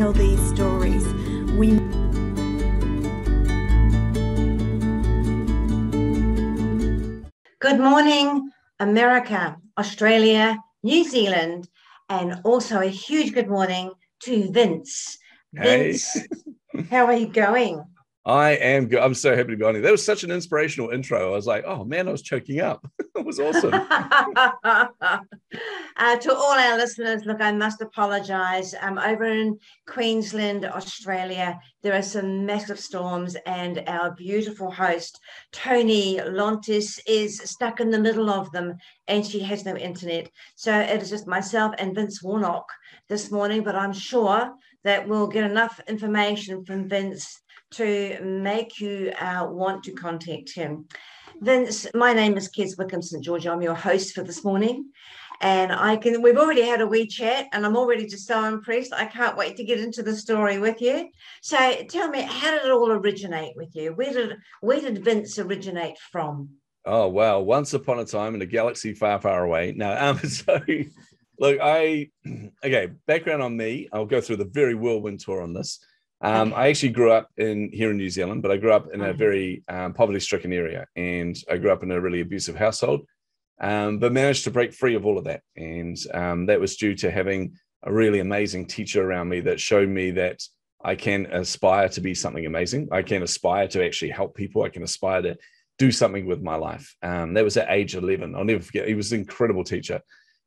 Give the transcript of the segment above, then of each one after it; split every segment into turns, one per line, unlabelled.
tell these stories. We
Good morning, America, Australia, New Zealand, and also a huge good morning to Vince.
Hey.
Vince, how are you going?
I am good. I'm so happy to be on here. That was such an inspirational intro. I was like, oh man, I was choking up. it was awesome.
uh, to all our listeners, look, I must apologize. Um, over in Queensland, Australia, there are some massive storms, and our beautiful host, Toni Lontis, is stuck in the middle of them, and she has no internet. So it is just myself and Vince Warnock this morning, but I'm sure that we'll get enough information from Vince to make you uh, want to contact him. Vince, my name is Kez Wickham St. George. I'm your host for this morning. And I can, we've already had a wee chat, and I'm already just so impressed. I can't wait to get into the story with you. So tell me, how did it all originate with you? Where did where did Vince originate from?
Oh wow! Once upon a time in a galaxy far, far away. Now, um, so look, I okay. Background on me. I'll go through the very whirlwind tour on this. Um, I actually grew up in here in New Zealand, but I grew up in a
Mhm.
very um, poverty-stricken area, and I grew up in a really abusive household. Um, but managed to break free of all of that, and um, that was due to having a really amazing teacher around me that showed me that I can aspire to be something amazing. I can aspire to actually help people. I can aspire to do something with my life. Um, that was at age 11. I'll never forget. He was an incredible teacher,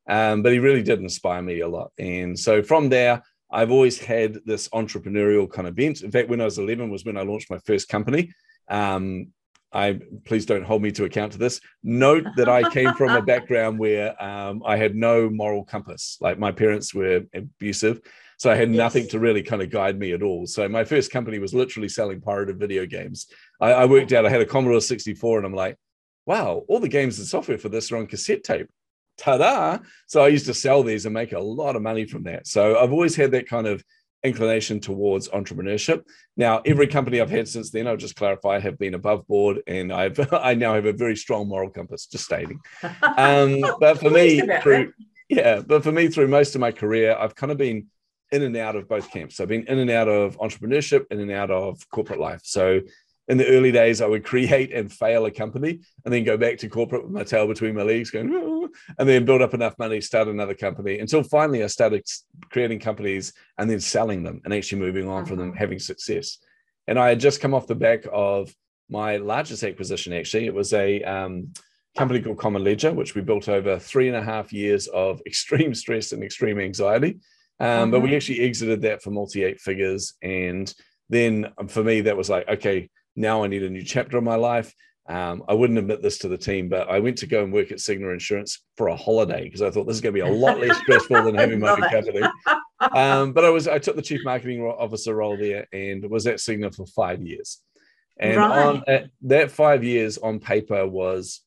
um, but he really did inspire me a lot. And so from there, I've always had this entrepreneurial kind of bent. In fact, when I was 11 was when I launched my first company. Um, I please don't hold me to account to this. Note that I came from a background where um, I had no moral compass. Like my parents were abusive, so I had
Yes.
nothing to really kind of guide me at all. So my first company was literally selling pirated video games. I, I worked out I had a Commodore 64, and I'm like, wow, all the games and software for this are on cassette tape. Ta-da! So I used to sell these and make a lot of money from that. So I've always had that kind of inclination towards entrepreneurship. Now, every company I've had since then, I'll just clarify, have been above board, and I've I now have a very strong moral compass. Just stating. Um, but for me, through yeah, but for me, through most of my career, I've kind of been in and out of both camps. I've been in and out of entrepreneurship, in and out of corporate life. So in the early days, I would create and fail a company and then go back to corporate with my tail between my legs, going, "Oh," and then build up enough money, start another company until finally I started creating companies and then selling them and actually moving on from them,
Mhm.
having success. And I had just come off the back of my largest acquisition, actually. It was a um, company called Common Ledger, which we built over three and a half years of extreme stress and extreme anxiety. Um, But we actually exited that for multi eight figures. And then um, for me, that was like, okay, now I need a new chapter of my life. Um, I wouldn't admit this to the team, but I went to go and work at Cigna Insurance for a holiday because I thought this is going to be a lot less stressful than having my own company. Um, but I was I took the chief marketing officer role there and was at Cigna for five years. And on
Right.
at, that five years on paper was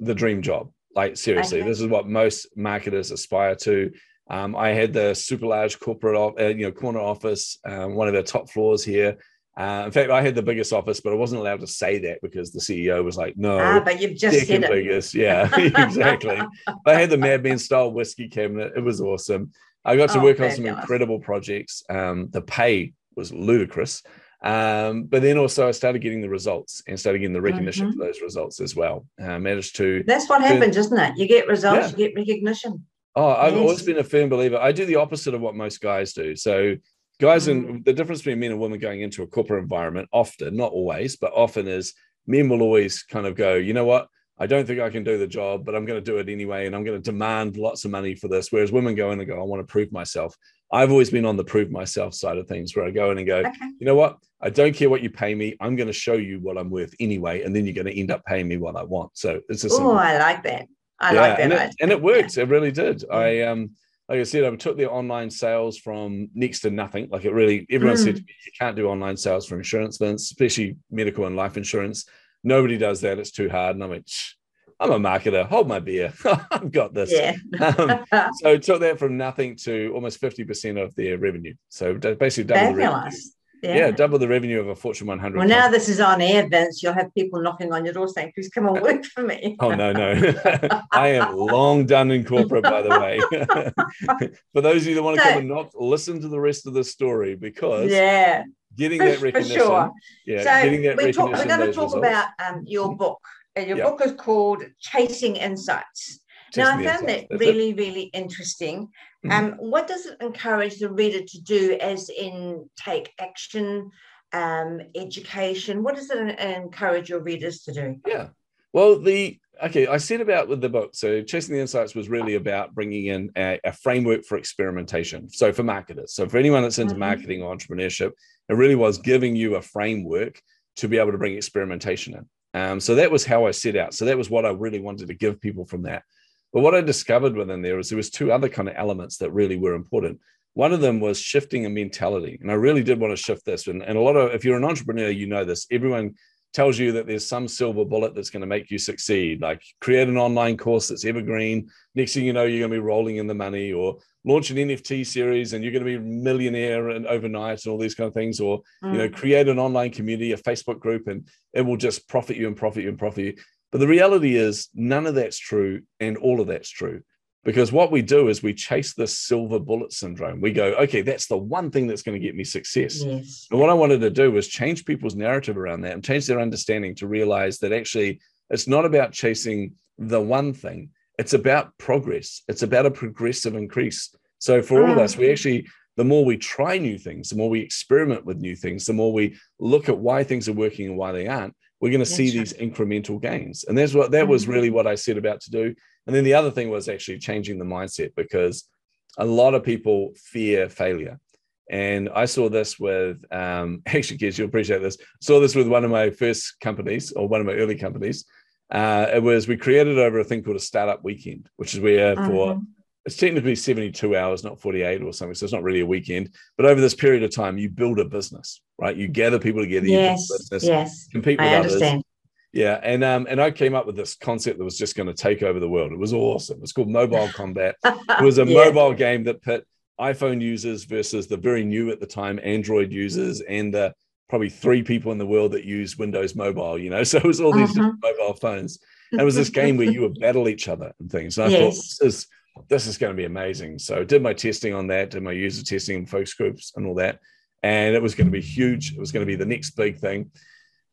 the dream job. Like seriously,
Okay.
this is what most marketers aspire to. Um, I had the super large corporate, uh, you know, corner office, um, one of the top floors here. Uh, in fact, I had the biggest office, but I wasn't allowed to say that because the CEO was like, "No,
Ah, but you've just
second
said it.
biggest." Yeah, exactly. I had the Mad Men style whiskey cabinet. It was awesome. I got to
Oh,
work on some incredible projects. Um, the pay was ludicrous. Um, but then also I started getting the results and started getting the recognition
Mm-hmm.
for those results as well. Uh, managed to
That's what happens, isn't it? You get results,
Yeah.
you get recognition.
Oh, I've always been a firm believer. I do the opposite of what most guys do. So, guys, and the difference between men and women going into a corporate environment, often, not always, but often is men will always kind of go, you know what? I don't think I can do the job, but I'm going to do it anyway. And I'm going to demand lots of money for this. Whereas women go in and go, I want to prove myself. I've always been on the prove myself side of things where I go in and go,
Okay.
you know what? I don't care what you pay me. I'm going to show you what I'm worth anyway. And then you're going to end up paying me what I want. So it's a
Oh, I like that. I like that.
and, it, and it worked. It really did.
Yeah.
I um, like I said, I took the online sales from next to nothing. Like it really, everyone said
Mm.
to me, you can't do online sales for insurance, Vince, especially medical and life insurance. Nobody does that. It's too hard. And I'm like, I'm a marketer. Hold my beer. I've got this.
Yeah.
Um, so took that from nothing to almost 50% of their revenue. So basically double the revenue.
Yeah.
yeah, double the revenue of a Fortune 100.
Well, now this is on air, Vince. You'll have people knocking on your door saying, "Please come and work for me."
Oh no, no. I am long done in corporate, by the way. For those of you that want to
So-
come and knock, listen to the rest of the story because
yeah,
getting
for,
that
for
recognition,
sure.
yeah,
so
getting that
we talk,
recognition.
we're going to talk
results,
about um, your book. And your
Yeah.
book is called Chasing Insights. Now, I found that
That's it.
really, really interesting.
Mhm.
Um, what does it encourage the reader to do, as in take action, um, education? What does it encourage your readers to do?
Yeah. Well, the okay, I said about with the book. So, Chasing the Insights was really about bringing in a, a framework for experimentation. So, for marketers, so for anyone that's into
Mhm.
marketing or entrepreneurship, it really was giving you a framework to be able to bring experimentation in. Um, so that was how I set out. So that was what I really wanted to give people from that. But what I discovered within there was there was two other kind of elements that really were important. One of them was shifting a mentality, and I really did want to shift this. And, and a lot of, if you're an entrepreneur, you know this. Everyone tells you that there's some silver bullet that's going to make you succeed, like create an online course that's evergreen. Next thing you know, you're going to be rolling in the money, or launch an NFT series and you're going to be millionaire and overnight and all these kind of things, or you know,
Mm.
create an online community, a Facebook group, and it will just profit you and profit you and profit you. But the reality is, none of that's true, and all of that's true. Because what we do is we chase this silver bullet syndrome. We go, okay, that's the one thing that's going to get me success.
yes.
And what I wanted to do was change people's narrative around that and change their understanding to realize that actually it's not about chasing the one thing, it's about progress. It's about a progressive increase. So for all of us, we mm. actually, the more we try new things, the more we experiment with new things, the more we look at why things are working and why they aren't, we're going to see these incremental gains. And that's what that was
Mhm.
really what I set about to do. And then the other thing was actually changing the mindset because a lot of people fear failure. And I saw this with, um, actually, Kez, you'll appreciate this. Saw this with one of my first companies or one of my early companies. Uh, it was we created over a thing called a startup weekend, which is where for
Mhm.
It's technically 72 hours, not 48 or something. So it's not really a weekend. But over this period of time, you build a business, right? You gather people together, you build
Yes.
a business,
Yes.
compete with
I
others.
understand.
Yeah, and um, and I came up with this concept that was just going to take over the world. It was awesome. It's called Mobile Combat. It was a mobile game that pit iPhone users versus the very new at the time Android users and the probably three people in the world that use Windows Mobile. You know, so it was all these different mobile phones. And it was this game where you would battle each other and things. And I
Yes.
thought this is this is going to be amazing. So I did my testing on that, did my user testing and focus groups and all that, and it was going to be huge. It was going to be the next big thing.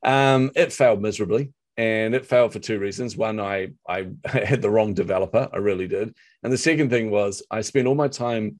Um, it failed miserably, and it failed for two reasons. One, I I had the wrong developer, I really did, and the second thing was I spent all my time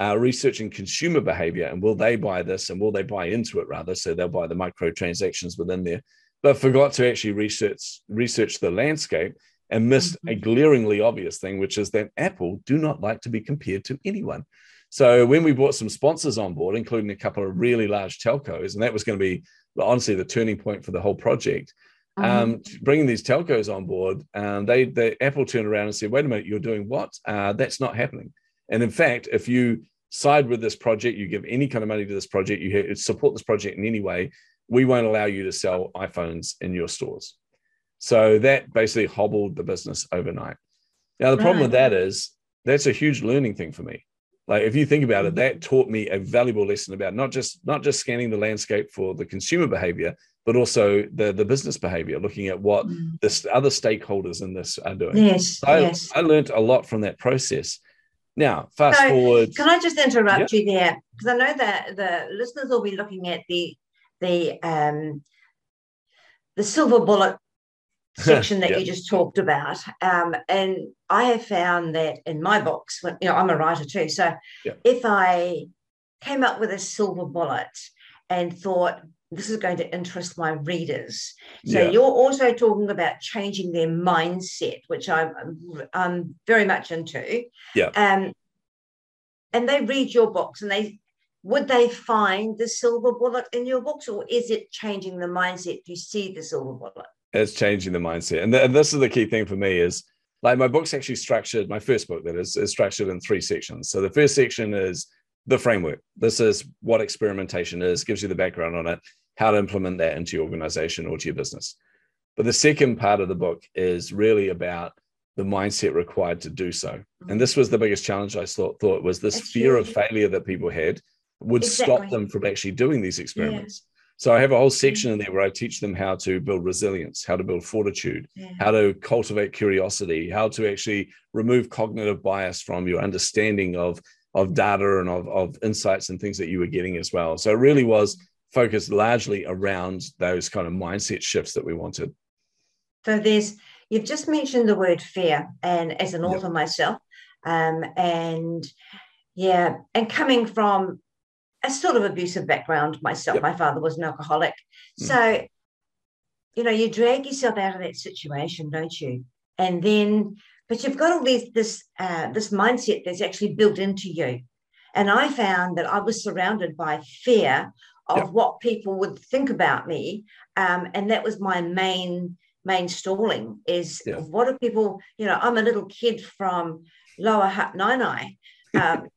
uh, researching consumer behavior and will they buy this and will they buy into it rather, so they'll buy the microtransactions within there, but forgot to actually research research the landscape and missed a glaringly obvious thing, which is that Apple do not like to be compared to anyone. So when we brought some sponsors on board, including a couple of really large telcos, and that was going to be honestly the turning point for the whole project.
Mhm.
Um, bringing these telcos on board, um, they, they Apple turned around and said, "Wait a minute, you're doing what? Uh, that's not happening." And in fact, if you side with this project, you give any kind of money to this project, you support this project in any way, we won't allow you to sell iPhones in your stores. So that basically hobbled the business overnight. Now, the problem with that is that's a huge learning thing for me. Like if you think about it, that taught me a valuable lesson about not just not just scanning the landscape for the consumer behavior, but also the the business behavior, looking at what
Mm.
this other stakeholders in this are doing.
Yes.
I,
yes.
I learned a lot from that process. Now, fast
So,
forward.
Can I just interrupt you there? Because I know that the listeners will be looking at the the um, the silver bullet section that
Yeah.
you just talked about, um, and I have found that in my books, when, you know, I'm a writer too. So
Yeah.
if I came up with a silver bullet and thought this is going to interest my readers, so
yeah,
you're also talking about changing their mindset, which I'm, I'm very much into.
Yeah.
Um, and they read your books and they would they find the silver bullet in your books or is it changing the mindset to see the silver bullet?
It's changing the mindset. And, th- and this is the key thing for me is like my book's actually structured, my first book that is, is structured in three sections. So the first section is the framework. This is what experimentation is, gives you the background on it, how to implement that into your organization or to your business. But the second part of the book is really about the mindset required to do so. And this was the biggest challenge I thought, thought was this
That's
fear of failure that people had would
Exactly.
stop them from actually doing these experiments. So I have a whole section in there where I teach them how to build resilience, how to build fortitude,
Yeah.
how to cultivate curiosity, how to actually remove cognitive bias from your understanding of of data and of, of insights and things that you were getting as well. So it really was focused largely around those kind of mindset shifts that we wanted.
So there's you've just mentioned the word fear, and as an
Yep.
author myself, um, and yeah, and coming from a sort of abusive background myself,
Yep.
my father was an alcoholic,
Mm.
so you know you drag yourself out of that situation, don't you? And then, but you've got all these this uh, this mindset that's actually built into you. And I found that I was surrounded by fear of
Yep.
what people would think about me, um, and that was my main main stalling. Is
Yeah.
what are people? You know, I'm a little kid from Lower Hutt Naenae um,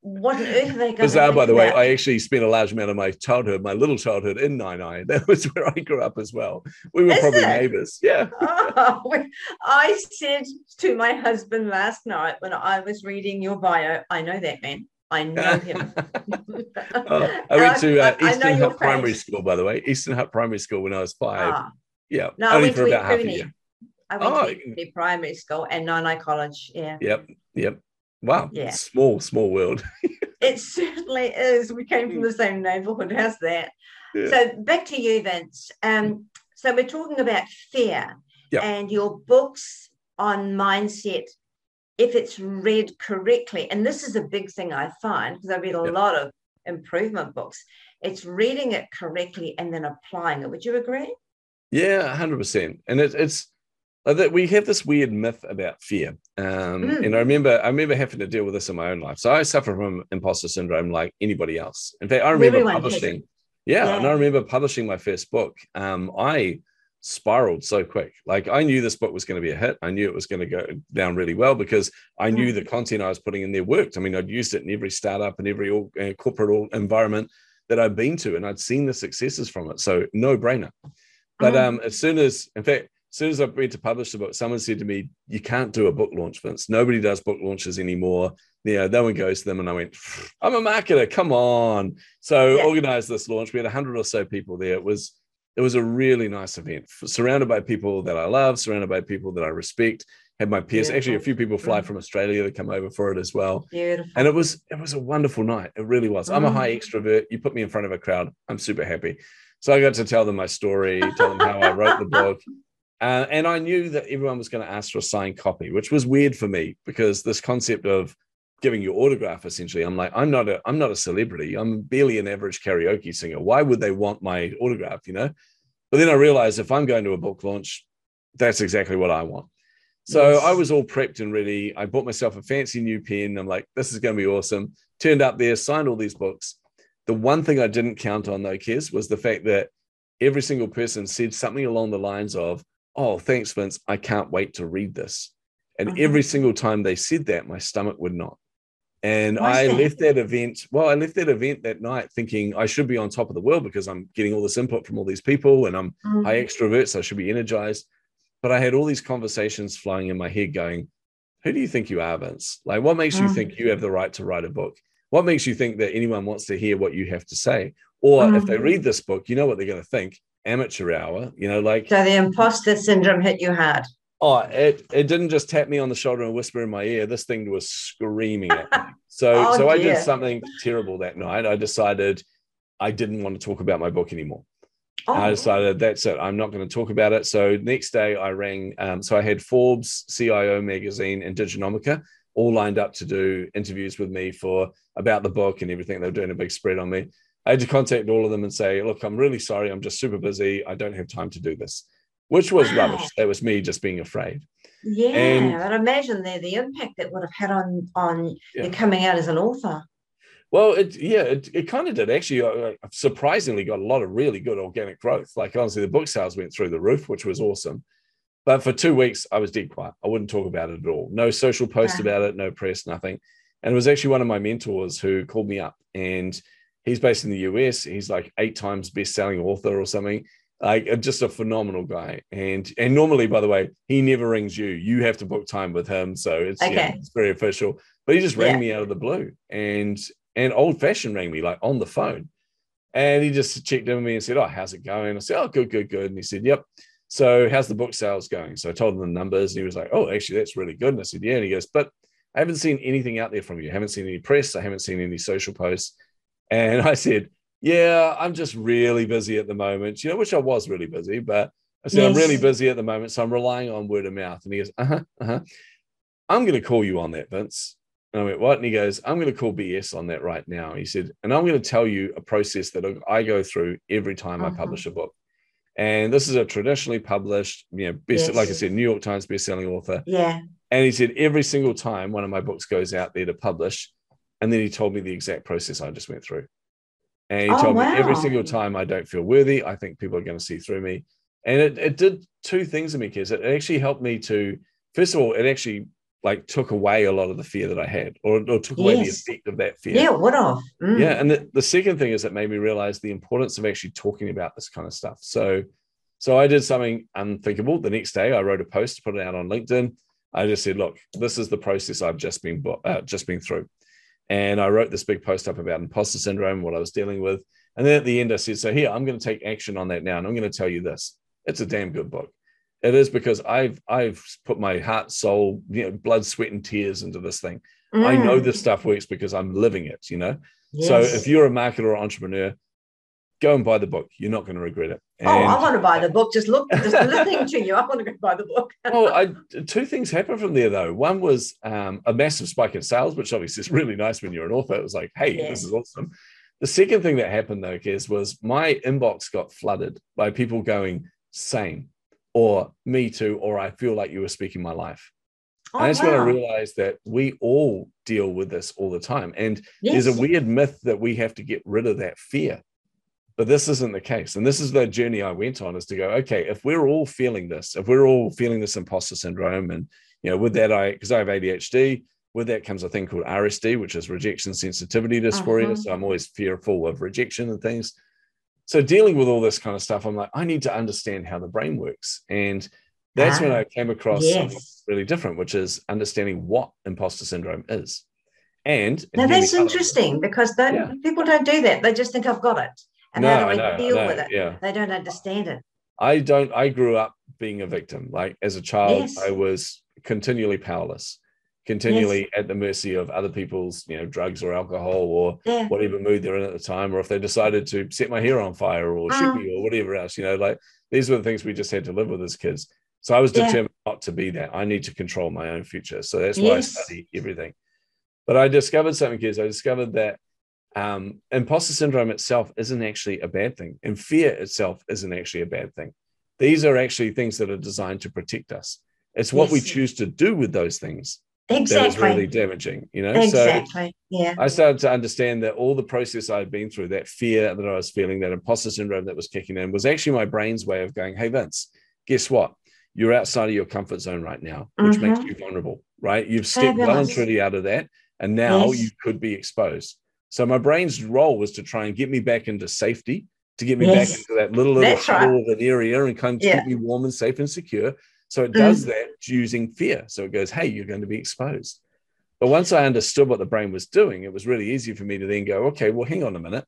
What on earth are they going
Bizarre, by the way? I actually spent a large amount of my childhood, my little childhood in Naenae. That was where I grew up as well. We were
Is
probably
it?
neighbors. Yeah.
Oh, I said to my husband last night when I was reading your bio, I know that man. I know him.
Oh, I went to uh, Eastern Hutt Primary. School, by the way. Eastern Hutt Primary School when I was five.
Ah,
yeah.
no, I
only
went
for
to
about half a year.
I went
Oh,
to primary school and Naenae College. Yeah,
Yep. Yep. Wow.
Yeah.
Small, small world.
it certainly is. We came from the same neighborhood. How's that?
Yeah.
So back to you, Vince. Um, so we're talking about fear and your books on mindset. If it's read correctly, and this is a big thing I find because I read a lot of improvement books. It's reading it correctly and then applying it. Would you agree?
Yeah, hundred percent. And it, it's that we have this weird myth about fear. Um,
Mm.
And I remember, I remember having to deal with this in my own life. So I suffer from imposter syndrome like anybody else. In fact, I remember
Everyone
publishing. Yeah, and I remember publishing my first book. Um, I spiraled so quick. Like I knew this book was going to be a hit. I knew it was going to go down really well because I knew
Mm.
the content I was putting in there worked. I mean, I'd used it in every startup and every uh, corporate environment that I'd been to, and I'd seen the successes from it. So no brainer. But
Mm.
um, as soon as, in fact, soon as I went to publish the book, someone said to me, "You can't do a book launch, Vince. Nobody does book launches anymore. You know, no one goes to them." And I went, "I'm a marketer. Come on!" So
Yeah.
organized this launch. We had a hundred or so people there. It was it was a really nice event, surrounded by people that I love, surrounded by people that I respect. Had my peers, actually, a few people fly
Mm.
from Australia to come over for it as well
Beautiful.
and it was it was a wonderful night it really was i'm a
Mm.
high extrovert you put me in front of a crowd i'm super happy so i got to tell them my story tell them how i wrote the book uh, and i knew that everyone was going to ask for a signed copy which was weird for me because this concept of giving your autograph essentially i'm like i'm not a i'm not a celebrity i'm barely an average karaoke singer why would they want my autograph you know but then i realized if i'm going to a book launch that's exactly what i want so
Yes.
I was all prepped and ready. I bought myself a fancy new pen. I'm like, this is going to be awesome. Turned up there, signed all these books. The one thing I didn't count on, though, Kez, was the fact that every single person said something along the lines of, Oh, thanks, Vince. I can't wait to read this. And
Mhm.
every single time they said that, my stomach would not. And
Why
I
that?
left that event. Well, I left that event that night thinking I should be on top of the world because I'm getting all this input from all these people and I'm
Mm.
high extrovert, so I should be energized. But I had all these conversations flying in my head going, Who do you think you are, Vince? Like, what makes you
Mm.
think you have the right to write a book? What makes you think that anyone wants to hear what you have to say? Or if they
Mhm.
read this book, you know what they're going to think amateur hour, you know, like,
So the imposter syndrome hit you hard.
oh, it, it didn't just tap me on the shoulder and whisper in my ear. This thing was screaming at me. So,
Oh,
so I did something terrible that night. I decided I didn't want to talk about my book anymore.
Oh,
I decided that's it. I'm not going to talk about it. So next day I rang. Um, so I had Forbes, CIO magazine, and Diginomica all lined up to do interviews with me for about the book and everything. They were doing a big spread on me. I had to contact all of them and say, "Look, I'm really sorry. I'm just super busy. I don't have time to do this," which was
Wow.
rubbish. That was me just being afraid.
yeah.
and-
And imagine the the impact that would have had on on
Yeah.
you coming out as an author.
Well, it yeah, it, it kind of did actually. I, I surprisingly got a lot of really good organic growth. Like honestly, the book sales went through the roof, which was awesome. But for two weeks, I was dead quiet. I wouldn't talk about it at all. No social post
Wow.
about it, no press, nothing. And it was actually one of my mentors who called me up, and he's based in the US. He's like eight times best-selling author or something. Like uh, just a phenomenal guy. And and normally, by the way, he never rings you. You have to book time with him, so it's yeah, it's very official. But he just rang
Yeah.
me out of the blue, and and old fashioned rang me like on the phone. And he just checked in with me and said, Oh, how's it going? I said, Oh, good, good, good. And he said, Yep. So how's the book sales going? So I told him the numbers and he was like, Oh, actually, that's really good. And I said, Yeah. And he goes, But I haven't seen anything out there from you. I haven't seen any press. I haven't seen any social posts. And I said, Yeah, I'm just really busy at the moment, you know, which I was really busy, but I said, yes. I'm really busy at the moment. So I'm relying on word of mouth. And he goes, Uh huh, uh huh. I'm going to call you on that, Vince. And I went, What? And he goes, I'm going to call BS on that right now. He said, And I'm going to tell you a process that I go through every time uh-huh. I publish a book. And this is a traditionally published, you know, best, yes. like I said, New York Times best-selling author.
Yeah.
And he said, every single time one of my books goes out there to publish, and then he told me the exact process I just went through. And he oh, told wow. me every single time I don't feel worthy, I think people are going to see through me. And it, it did two things to me, Kez. It actually helped me to, first of all, it actually like took away a lot of the fear that I had, or, or took away the effect of that fear.
Yeah, what off?
Mm. Yeah, and the, the second thing is it made me realize the importance of actually talking about this kind of stuff. So, so I did something unthinkable. The next day, I wrote a post, put it out on LinkedIn. I just said, "Look, this is the process I've just been uh, just been through," and I wrote this big post up about imposter syndrome, what I was dealing with, and then at the end, I said, "So here, I'm going to take action on that now, and I'm going to tell you this: it's a damn good book." It is because I've I've put my heart, soul, you know, blood, sweat, and tears into this thing. Mm. I know this stuff works because I'm living it. You know. Yes. So if you're a marketer or entrepreneur, go and buy the book. You're not going to regret it.
And, oh, I want to buy the book. Just look, just listening to you, I want to go buy the book.
well, I, two things happened from there though. One was um, a massive spike in sales, which obviously is really nice when you're an author. It was like, hey, yeah. this is awesome. The second thing that happened though, Kez, was my inbox got flooded by people going, same, or me too, or I feel like you were speaking my life. Oh, and that's wow. when I realized that we all deal with this all the time. And yes. there's a weird myth that we have to get rid of that fear. But this isn't the case. And this is the journey I went on is to go, okay, if we're all feeling this, if we're all feeling this imposter syndrome, and you know, with that, I because I have ADHD, with that comes a thing called RSD, which is rejection sensitivity dysphoria. Uh-huh. So I'm always fearful of rejection and things. So dealing with all this kind of stuff, I'm like, I need to understand how the brain works. And that's when I came across yes. something really different, which is understanding what imposter syndrome is. And
now that's interesting because yeah. people don't do that. They just think I've got it and no, how do I, deal with it? Yeah. They don't understand it.
I don't, I grew up being a victim. Like as a child, yes. I was continually powerless, continually yes. at the mercy of other people's, you know, drugs or alcohol or yeah. whatever mood they're in at the time, or if they decided to set my hair on fire or shoot me uh-huh. or whatever else, you know, like these were the things we just had to live with as Kez. So I was determined yeah. not to be that. I need to control my own future. So that's why yes. I study everything. But I discovered something, kids. I discovered that um, imposter syndrome itself isn't actually a bad thing, and fear itself isn't actually a bad thing. These are actually things that are designed to protect us. It's what yes. we choose to do with those things exactly. that is really damaging. You know,
exactly. So yeah. I
started to understand that all the process I'd been through, that fear that I was feeling, that imposter syndrome that was kicking in, was actually my brain's way of going, "Hey, Vince, guess what? You're outside of your comfort zone right now, which mm-hmm. makes you vulnerable. Right? You've stepped and truly out of that, and now yes. you could be exposed." So my brain's role was to try and get me back into safety, to get me yes. back into that little little huddle right. of an area and kind of yeah. keep me warm and safe and secure. So it does mm. that using fear. So it goes, hey, you're going to be exposed. But once I understood what the brain was doing, it was really easy for me to then go, okay, well, hang on a minute.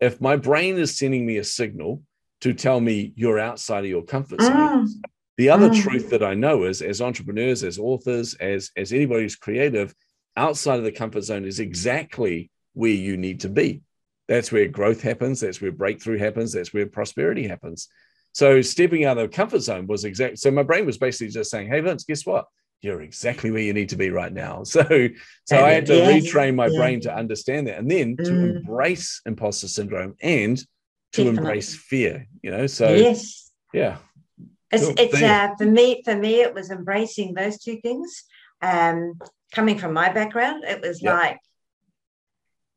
If my brain is sending me a signal to tell me you're outside of your comfort zone, mm. the other mm. truth that I know is as entrepreneurs, as authors, as, as anybody who's creative, outside of the comfort zone is exactly where you need to be. That's where growth happens. That's where breakthrough happens. That's where prosperity happens. So stepping out of the comfort zone was exact. So my brain was basically just saying, "Hey Vince, guess what? You're exactly where you need to be right now." So, so and I had to yes, retrain my brain to understand that, and then to mm. embrace imposter syndrome and to Definitely. embrace fear. You know, so
yes,
yeah.
It's, it's uh, for me. For me, it was embracing those two things. Um, coming from my background, it was yep. like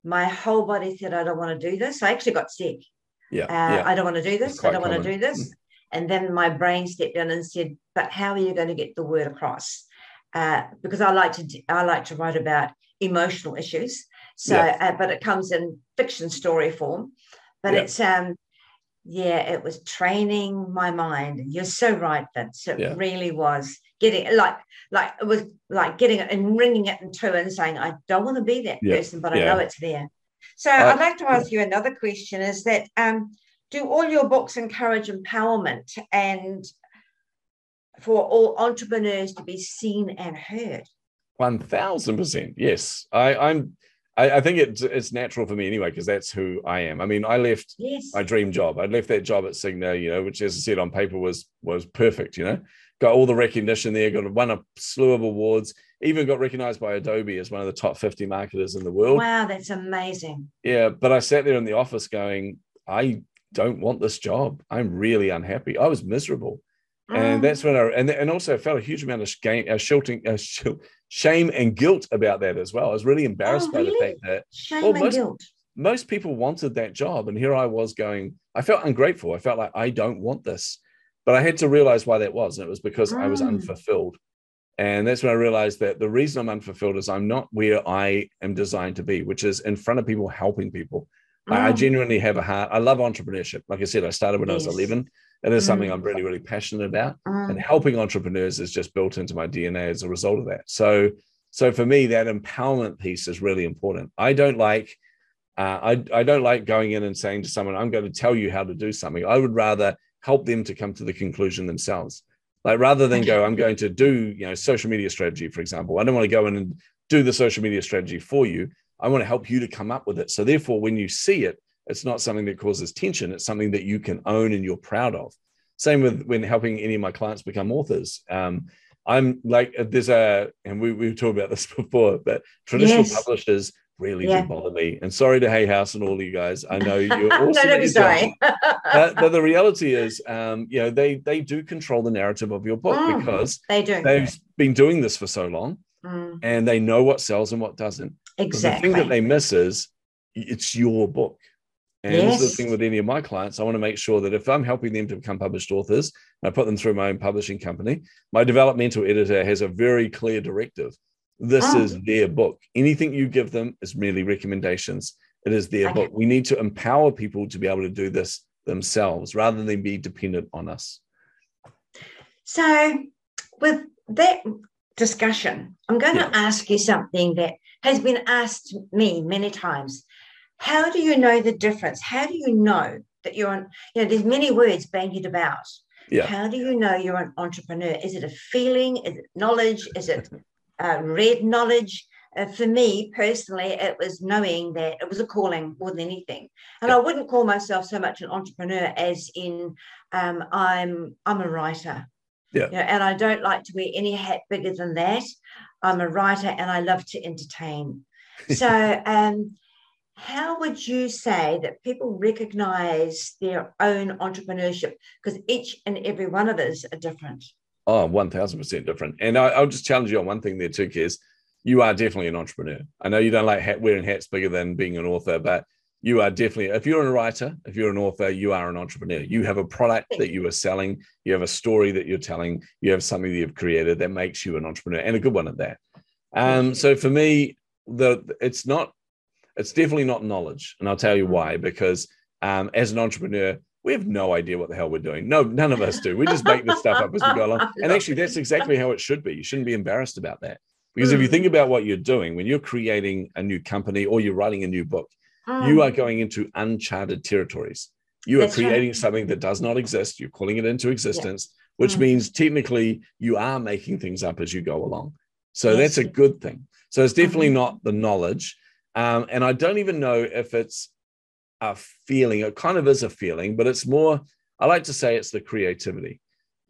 my whole body said, I don't want to do this. I actually got sick.
Yeah. Uh,
yeah. I don't want to do this. I don't common. want to do this. And then my brain stepped in and said, but how are you going to get the word across? Uh, because I like to I like to write about emotional issues. So, yeah. uh, but it comes in fiction story form. But yeah. it's um, yeah, it was training my mind. You're so right, Vince. It yeah. really was getting like like it was like getting it and ringing it in two and saying, I don't want to be that yeah. person, but I know it's there. So uh, I'd like to ask you another question: Is that um, do all your books encourage empowerment and for all entrepreneurs to be seen and heard?
One thousand percent, yes. I, I'm. I, I, think it's it's natural for me anyway because that's who I am. I mean, I left
yes.
my dream job. I left that job at Cigna, you know, which, as I said on paper, was was perfect. You know, got all the recognition there, got won a slew of awards, even got recognized by Adobe as one of the top 50 marketers in the world.
Wow, that's amazing.
Yeah, but I sat there in the office going, I don't want this job. I'm really unhappy. I was miserable. And mm. that's when I and, and also I felt a huge amount of shame, uh, shilting, uh, shame and guilt about that as well. I was really embarrassed oh, really? by the fact that
shame well,
most,
guilt.
most people wanted that job, and here I was going. I felt ungrateful. I felt like I don't want this, but I had to realize why that was, and it was because mm. I was mm. unfulfilled. And that's when I realized that the reason I'm unfulfilled is I'm not where I am designed to be, which is in front of people, helping people. Mm. I, I, genuinely have a heart. I love entrepreneurship. Like I said, I started when yes. I was 11. And It is mm. something I'm really, really passionate about. Mm. And helping entrepreneurs is just built into my DNA as a result of that. So, so for me, that empowerment piece is really important. I don't like, uh, I, I don't like going in and saying to someone, I'm going to tell you how to do something. I would rather help them to come to the conclusion themselves. Like rather than go, I'm going to do, you know, social media strategy, for example. I don't want to go in and do the social media strategy for you. I want to help you to come up with it. So therefore, when you see it, it's not something that causes tension. It's something that you can own and you're proud of. Same with when helping any of my clients become authors. Um, I'm like, there's a, and we, we've talked about this before, but traditional yes. publishers really yeah. do bother me. And sorry to Hay House and all you guys. I know you're awesome. no,
don't be sorry.
but, but, the reality is, um, you know, they they do control the narrative of your book mm, because
they do.
They've been doing this for so long, mm. and they know what sells and what doesn't.
Exactly.
the thing that they miss is it's your book. And yes. this is the thing with any of my clients. I want to make sure that if I'm helping them to become published authors, I put them through my own publishing company, my developmental editor has a very clear directive this oh. is their book. Anything you give them is merely recommendations. It is their okay. book. We need to empower people to be able to do this themselves rather than be dependent on us.
So, with that discussion, I'm going yeah. to ask you something that has been asked me many times. How do you know the difference? How do you know that you're on? You know, there's many words bandied about.
Yeah.
How do you know you're an entrepreneur? Is it a feeling? Is it knowledge? Is it uh, read knowledge. Uh, for me personally, it was knowing that it was a calling more than anything. And I wouldn't call myself so much an entrepreneur as in um, I'm I'm a writer.
Yeah.
You know, and I don't like to wear any hat bigger than that. I'm a writer and I love to entertain. So um, how would you say that people recognize their own entrepreneurship? Because each and every one of us are different.
Oh, 1000% different. And I, will just challenge you on one thing there too, Kez. You are definitely an entrepreneur. I know you don't like hat, wearing hats bigger than being an author, but you are definitely, if you're a writer, if you're an author, you are an entrepreneur. You have a product that you are selling, you have a story that you're telling, you have something that you've created that makes you an entrepreneur and a good one at that. Um, so for me, the it's not, it's definitely not knowledge. And I'll tell you why, because um, as an entrepreneur, we have no idea what the hell we're doing. No, none of us do. We just make this stuff up as we go along. And actually, that's exactly how it should be. You shouldn't be embarrassed about that. Because mm. if you think about what you're doing, when you're creating a new company or you're writing a new book, mm. you are going into uncharted territories. You are creating right. something that does not exist. You're calling it into existence, yeah. which mm. means technically you are making things up as you go along. So yes. that's a good thing. So it's definitely mm-hmm. not the knowledge. Um, and I don't even know if it's a feeling. It kind of is a feeling, but it's more, I like to say it's the creativity.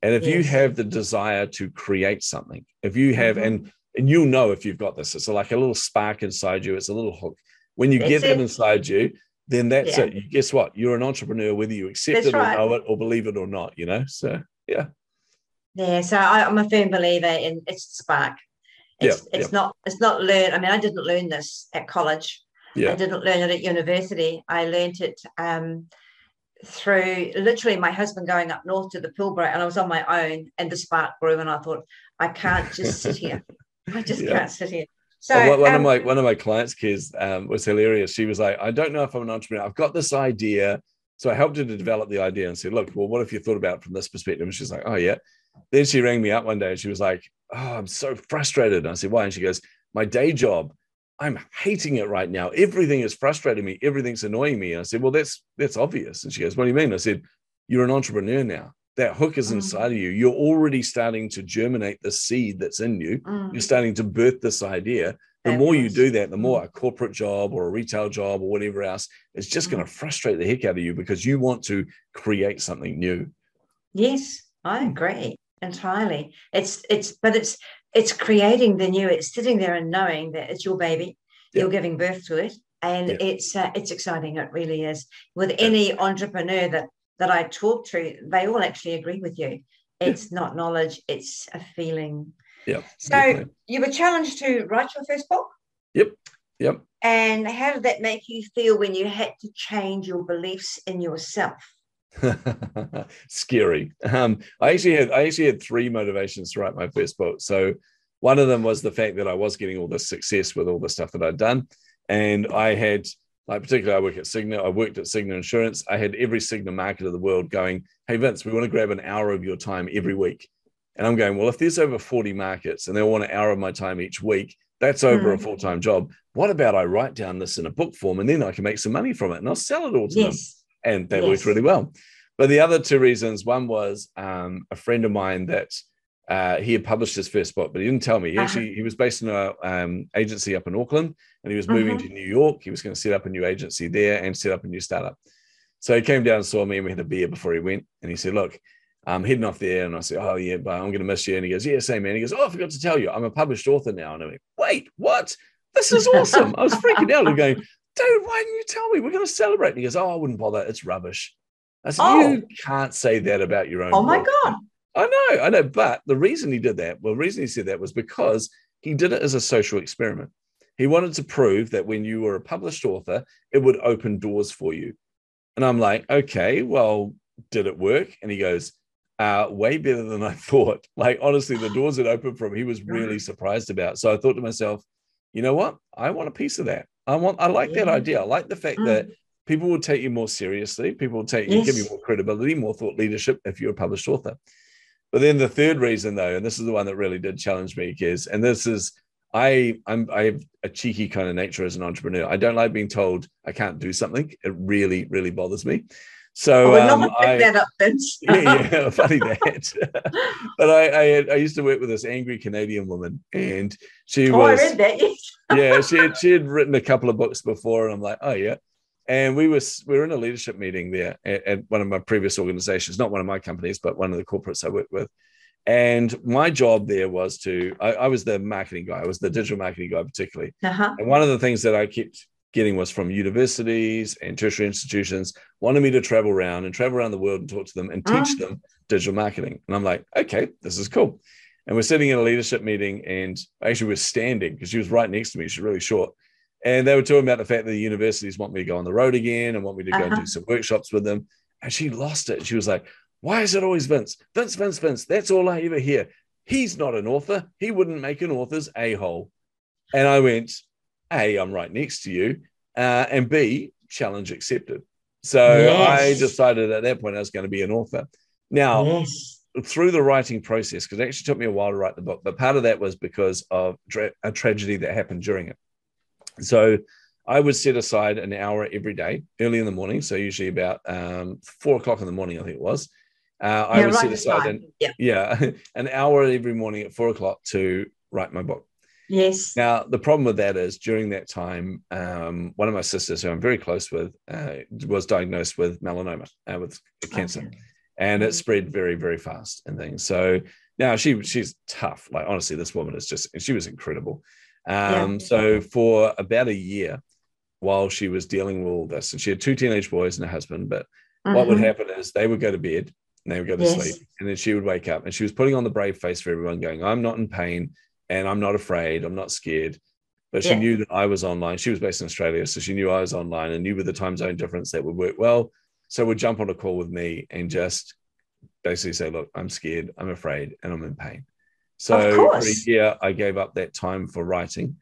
And if yes. you have the desire to create something, if you have, mm-hmm. and and you'll know if you've got this, it's like a little spark inside you, it's a little hook. When you that's get it. that inside you, then that's yeah. it. Guess what? You're an entrepreneur, whether you accept that's it right. or know it or believe it or not, you know? So, yeah.
Yeah. So I, am a firm believer in it's spark. It's, yeah, it's yeah. not, it's not learned. I mean, I didn't learn this at college.
Yeah.
I didn't learn it at university. I learned it um, through literally my husband going up north to the Pilbara, and I was on my own, and the spark grew, and I thought, I can't just sit here. I just yeah. can't sit here. So
well, one um, of my one of my clients' kids um, was hilarious. She was like, I don't know if I'm an entrepreneur. I've got this idea. So I helped her to develop the idea and said, look, well, what if you thought about it from this perspective? And she's like, oh, yeah. Then she rang me up one day and she was like, oh, I'm so frustrated. And I said, why? And she goes, my day job I'm hating it right now. Everything is frustrating me. Everything's annoying me. And I said, Well, that's that's obvious. And she goes, What do you mean? I said, You're an entrepreneur now. That hook is inside
Mm.
of you. You're already starting to germinate the seed that's in you.
Mm.
You're starting to birth this idea. The more you do that, the more a corporate job or a retail job or whatever else is just going to frustrate the heck out of you because you want to create something new.
Yes, I agree entirely. It's it's but it's it's creating the new. It's sitting there and knowing that it's your baby.
Yeah.
You're giving birth to it, and
Yeah.
it's uh, it's exciting. It really is. With any entrepreneur that that I talk to, they all actually agree with you. It's not knowledge; it's a feeling.
Yeah.
So
definitely.
you were challenged to write your first book,
Yep. Yep.
and how did that make you feel when you had to change your beliefs in yourself?
Scary. Um, I actually had I actually had three motivations to write my first book. So one of them was the fact that I was getting all this success with all the stuff that I'd done, and I had like particularly I work at Cigna. I worked at Cigna Insurance. I had every Cigna market of the world going, "Hey Vince, we want to grab an hour of your time every week." And I'm going, well, if there's over 40 markets and they want an hour of my time each week, that's over a
Mm.
full time job. What about I write down this in a book form and then I can make some money from it and I'll sell it all to them? And that
Yes.
worked really well. But the other two reasons, one was um, a friend of mine that uh, he had published his first book, but he didn't tell me. He
Uh-huh.
actually he was based in a um, agency up in Auckland, and he was moving
Mhm.
to New York. He was going to set up a new agency there and set up a new startup. So he came down and saw me, and we had a beer before he went. And he said, "Look, I'm heading off there." And I said, "Oh yeah, but I'm going to miss you." And he goes, "Yeah, same man." He goes, "Oh, I forgot to tell you, I'm a published author now." And I went, "Wait, what? This is awesome!" I was freaking out. I'm going, dude, why didn't you tell me? We're going to celebrate. And he goes, oh, I wouldn't bother. It's rubbish. I said,
Oh.
you can't say that about your own.
Oh my
book."
God.
I know, I know. But the reason he did that, well, the reason he said that was because he did it as a social experiment. He wanted to prove that when you were a published author, it would open doors for you. And I'm like, okay, well, did it work? And he goes, uh, way better than I thought. Like, honestly, the doors that opened for him, he was really surprised about. So I thought to myself, you know what? I want a piece of that. I want, I like that idea. I like the fact
Mm.
that people will take you more seriously. People will take you, give you more credibility, more thought leadership if you're a published author. But then the third reason, though, and this is the one that really did challenge me, is, and this is, I, I'm, I have a cheeky kind of nature as an entrepreneur. I don't like being told I can't do something. It really, really bothers me. So
I
um,
not pick
I,
that up, Vince.
yeah, yeah, funny that. but I, I, I used to work with this angry Canadian woman, and she
oh, I
was,
read that. Yes.
yeah, she had, she had written a couple of books before, and I'm like, oh yeah. And we were we were in a leadership meeting there at, at one of my previous organizations, not one of my companies, but one of the corporates I worked with. And my job there was to I, I was the marketing guy, I was the digital marketing guy particularly.
Uh-huh.
And one of the things that I kept getting was from universities and tertiary institutions wanted me to travel around and travel around the world and talk to them and teach them digital marketing. And I'm like, okay, this is cool. And we're sitting in a leadership meeting, and actually we're standing because she was right next to me. She's really short. And they were talking about the fact that the universities want me to go on the road again and want me to go and
Uh-huh.
do some workshops with them. And she lost it. She was like, why is it always Vince? Vince, Vince, Vince. That's all I ever hear. He's not an author. He wouldn't make an author's a hole. And I went, A, I'm right next to you. Uh, and B, challenge accepted. So I decided at that point I was going to be an author. Now,
Yes.
through the writing process, because it actually took me a while to write the book, but part of that was because of dra- a tragedy that happened during it. So I would set aside an hour every day, early in the morning. So usually about um, four o'clock in the morning, I think it was. Uh, I
Yeah,
would
right
set aside
aside.
an,
Yeah.
yeah, an hour every morning at four o'clock to write my book.
Yes.
Now, the problem with that is during that time, um, one of my sisters, who I'm very close with, uh, was diagnosed with melanoma, uh, with cancer,
Okay.
and it
Mhm.
spread very, very fast and things. So now she she's tough. Like honestly, this woman is just she was incredible. Um, So for about a year, while she was dealing with all this, and she had two teenage boys and a husband, but what would
Mhm.
happen is they would go to bed and they would go to
Yes.
sleep and then she would wake up and she was putting on the brave face for everyone going i'm not in pain and i'm not afraid i'm not scared. But she
Yeah.
knew that i was online. She was based in australia so she knew i was online and knew with the time zone difference that would work well. So would jump on a call with me and just basically say look i'm scared i'm afraid and i'm in pain. So for a year i gave up that time for writing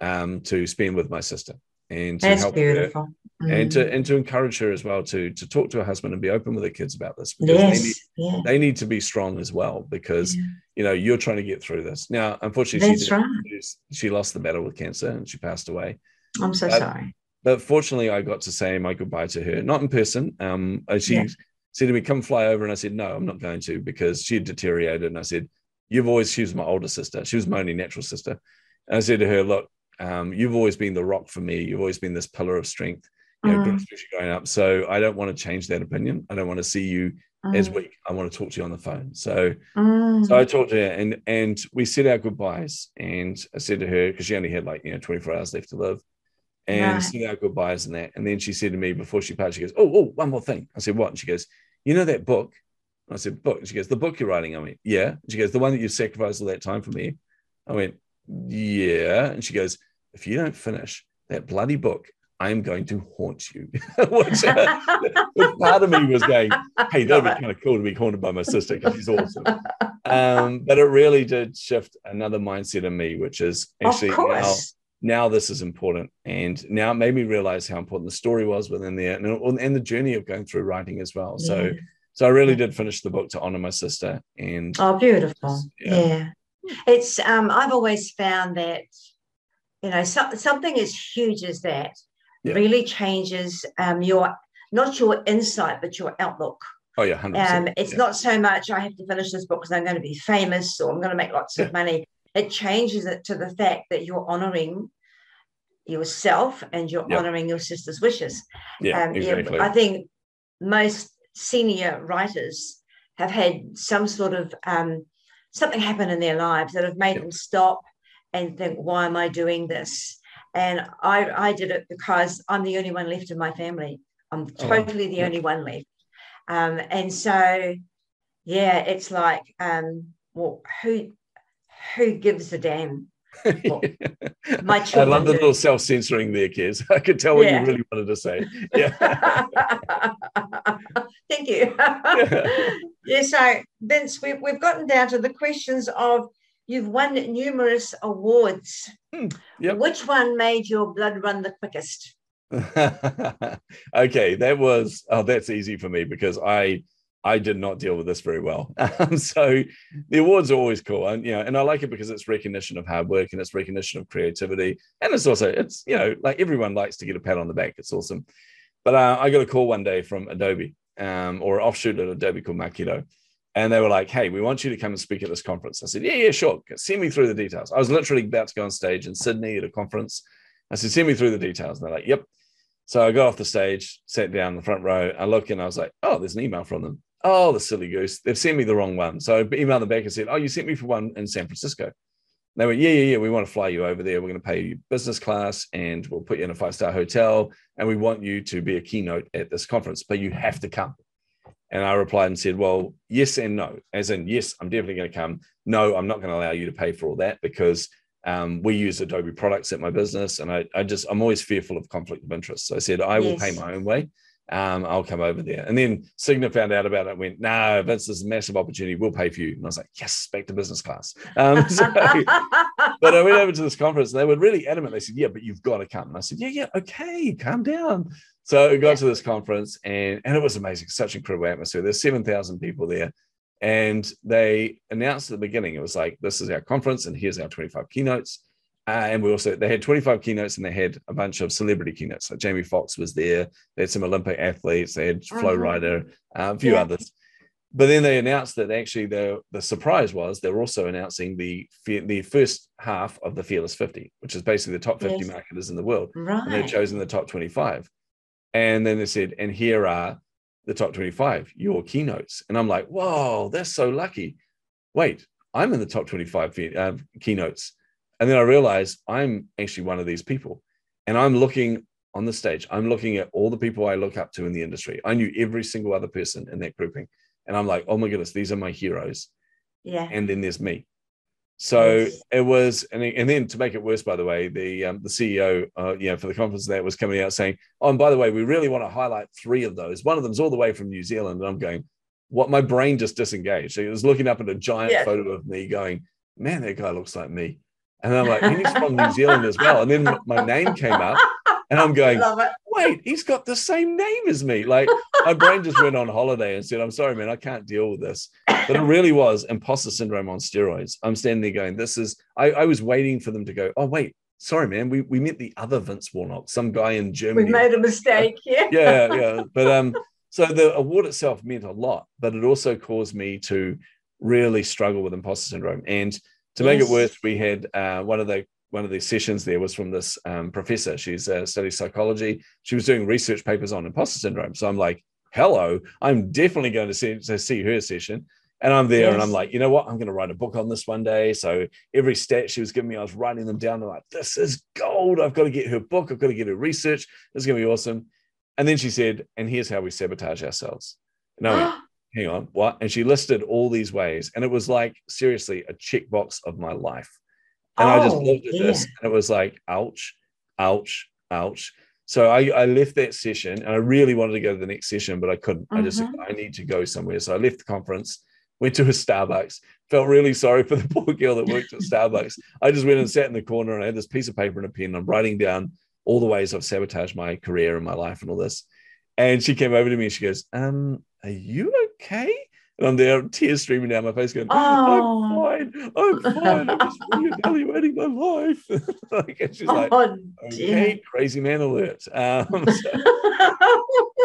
um, to spend with my sister and to
That's
help her
beautiful.
and to
Mm.
and to encourage her as well to to talk to her husband and be open with her kids about this because
yes.
they need
yeah.
they need to be strong as well because
yeah.
you know you're trying to get through this now unfortunately
That's
she
right.
she lost the battle with cancer and she passed away
I'm so
But-
sorry.
but fortunately i got to say my goodbye to her not in person um she
Yeah.
said to me come fly over and i said no i'm not going to because she had deteriorated and i said you've always she was my older sister she was my only natural sister and i said to her look um, you've always been the rock for me you've always been this pillar of strength you know,
Mm.
growing up so i don't want to change that opinion i don't want to see you as
Mm.
weak i want to talk to you on the phone so
Mm.
so I talked to her and and we said our goodbyes. And I said to her, because she only had like, you know, 24 hours left to live. And
Right.
said our goodbyes and that. And then she said to me before she passed, she goes, Oh, oh, one more thing. I said, What? And she goes, You know that book? And I said, Book. And she goes, The book you're writing. I went, Yeah. And she goes, The one that you sacrificed all that time for me. I went, Yeah. And she goes, If you don't finish that bloody book, I am going to haunt you. Which uh, part of me was going, hey, that'd be kind of cool to be haunted by my sister because she's awesome. Um, but it really did shift another mindset in me, which is actually now, now this is important. And now it made me realize how important the story was within there and, and the journey of going through writing as well. So,
Yeah.
so I really did finish the book to honor my sister. And
Oh, beautiful.
Yeah.
Yeah. It's um I've always found that you know so, something as huge as that
Yeah.
really changes um your not your insight but your outlook.
oh, yeah, 100%.
Um it's
yeah.
not so much I have to finish this book because I'm going to be famous or I'm going to make lots
Yeah.
of money. It changes it to the fact that you're honoring yourself and you're
Yeah.
honoring your sister's wishes.
yeah,
Um, yeah,
exactly.
I think most senior writers have had some sort of um, something happen in their lives that have made
Yeah.
them stop and think, "Why am I doing this?" And I, I did it because I'm the only one left in my family. I'm
Oh,
totally the
Yeah.
only one left. Um, and so, yeah, it's like, um, well, who who gives a damn? Well, my
I love the little self censoring there, kids. I could tell what
Yeah.
you really wanted to say. Yeah.
Thank you. yeah, so Vince, we've, we've gotten down to the questions of you've won numerous awards.
Hmm, yep.
Which one made your blood run the quickest?
okay, that was oh, that's easy for me because I I did not deal with this very well. Um, so the awards are always cool, and you know, and I like it because it's recognition of hard work and it's recognition of creativity, and it's also it's you know like everyone likes to get a pat on the back. It's awesome. But uh, I got a call one day from Adobe um, or offshoot at Adobe called Marketo. And they were like, hey, we want you to come and speak at this conference. I said, yeah, yeah, sure. Send me through the details. I was literally about to go on stage in Sydney at a conference. I said, send me through the details. And they're like, yep. So I got off the stage, sat down in the front row. I look and I was like, oh, there's an email from them. Oh, the silly goose. They've sent me the wrong one. So I emailed them back and said, oh, you sent me for one in San Francisco. They went, yeah, yeah, yeah. We want to fly you over there. We're going to pay you business class and we'll put you in a five star hotel. And we want you to be a keynote at this conference, but you have to come. And I replied and said, well, yes and no. As in, yes, I'm definitely going to come. No, I'm not going to allow you to pay for all that because um, we use Adobe products at my business. And I, I just, I'm always fearful of conflict of interest. So I said, I will
Yes.
pay my own way. Um, I'll come over there. And then Cigna found out about it and went, no, Vince, this is a massive opportunity. We'll pay for you. And I was like, yes, back to business class. Um, so, but I went over to this conference and they were really adamant. They said, Yeah, but you've got to come. And I said, Yeah, yeah, okay, calm down. So I got
Yeah.
to this conference and, and it was amazing, such incredible atmosphere. There's 7,000 people there. And they announced at the beginning, it was like, This is our conference and here's our 25 keynotes. Uh, and we also, they had 25 keynotes and they had a bunch of celebrity keynotes. Like Jamie Foxx was there. They had some Olympic athletes. They had Flo
Mhm.
Rida, uh, a few
Yeah.
others but then they announced that actually the the surprise was they were also announcing the the first half of the Fearless 50, which is basically the top 50
Yes.
marketers in the world, and they've chosen the top 25. And then they said, and here are the top 25, your keynotes. And I'm like, whoa, that's so lucky. Wait, I'm in the top 25 fe- uh, keynotes. And then I realized I'm actually one of these people. And I'm looking on the stage, I'm looking at all the people I look up to in the industry. I knew every single other person in that grouping. And I'm like, oh my goodness, these are my heroes.
Yeah.
And then there's me. So
Yes.
it was, and, and then to make it worse, by the way, the um, the CEO, uh, you know, for the conference that was coming out saying, oh, and by the way, we really want to highlight three of those. One of them's all the way from New Zealand, and I'm going, what? My brain just disengaged. So he was looking up at a giant
Yeah.
photo of me, going, man, that guy looks like me. And I'm like, he's from New Zealand as well. And then my name came up, And I'm going, wait, he's got the same name as me. Like my brain just went on holiday and said, I'm sorry, man, I can't deal with this. But it really was imposter syndrome on steroids. I'm standing there going, this is, I, I was waiting for them to go, oh, wait, sorry, man, we, we met the other Vince Warnock, some guy in Germany.
We made a mistake. Yeah.
yeah, yeah. But um, so the award itself meant a lot, but it also caused me to really struggle with imposter syndrome. And to make
Yes.
it worse, we had uh, one of the one of the sessions there was from this um, professor. She's uh, studies psychology. She was doing research papers on imposter syndrome. So I'm like, hello, I'm definitely going to see to see her session. And I'm there and I'm like, you know what? I'm going to write a book on this one day. So every stat she was giving me, I was writing them down. I'm like, this is gold. I've got to get her book. I've got to get her research. This is going to be awesome. And then she said, and here's how we sabotage ourselves. And I went, hang on, what? And she listed all these ways. And it was like, seriously, a checkbox of my life. And I just
Oh,
looked at this and it was like, ouch, ouch, ouch. So I, I left that session and I really wanted to go to the next session, but I couldn't. I just
Mm-hmm.
I need to go somewhere. So I left the conference, went to a Starbucks, felt really sorry for the poor girl that worked at Starbucks. I just went and sat in the corner and I had this piece of paper and a pen. I'm writing down all the ways I've sabotaged my career and my life and all this. And she came over to me and she goes, um, are you okay? And I'm there, tears streaming down my face, going,
Oh.
I'm fine. I'm fine. I'm just reevaluating my life. like, and she's like,
oh,
okay, crazy man alert. Um, so-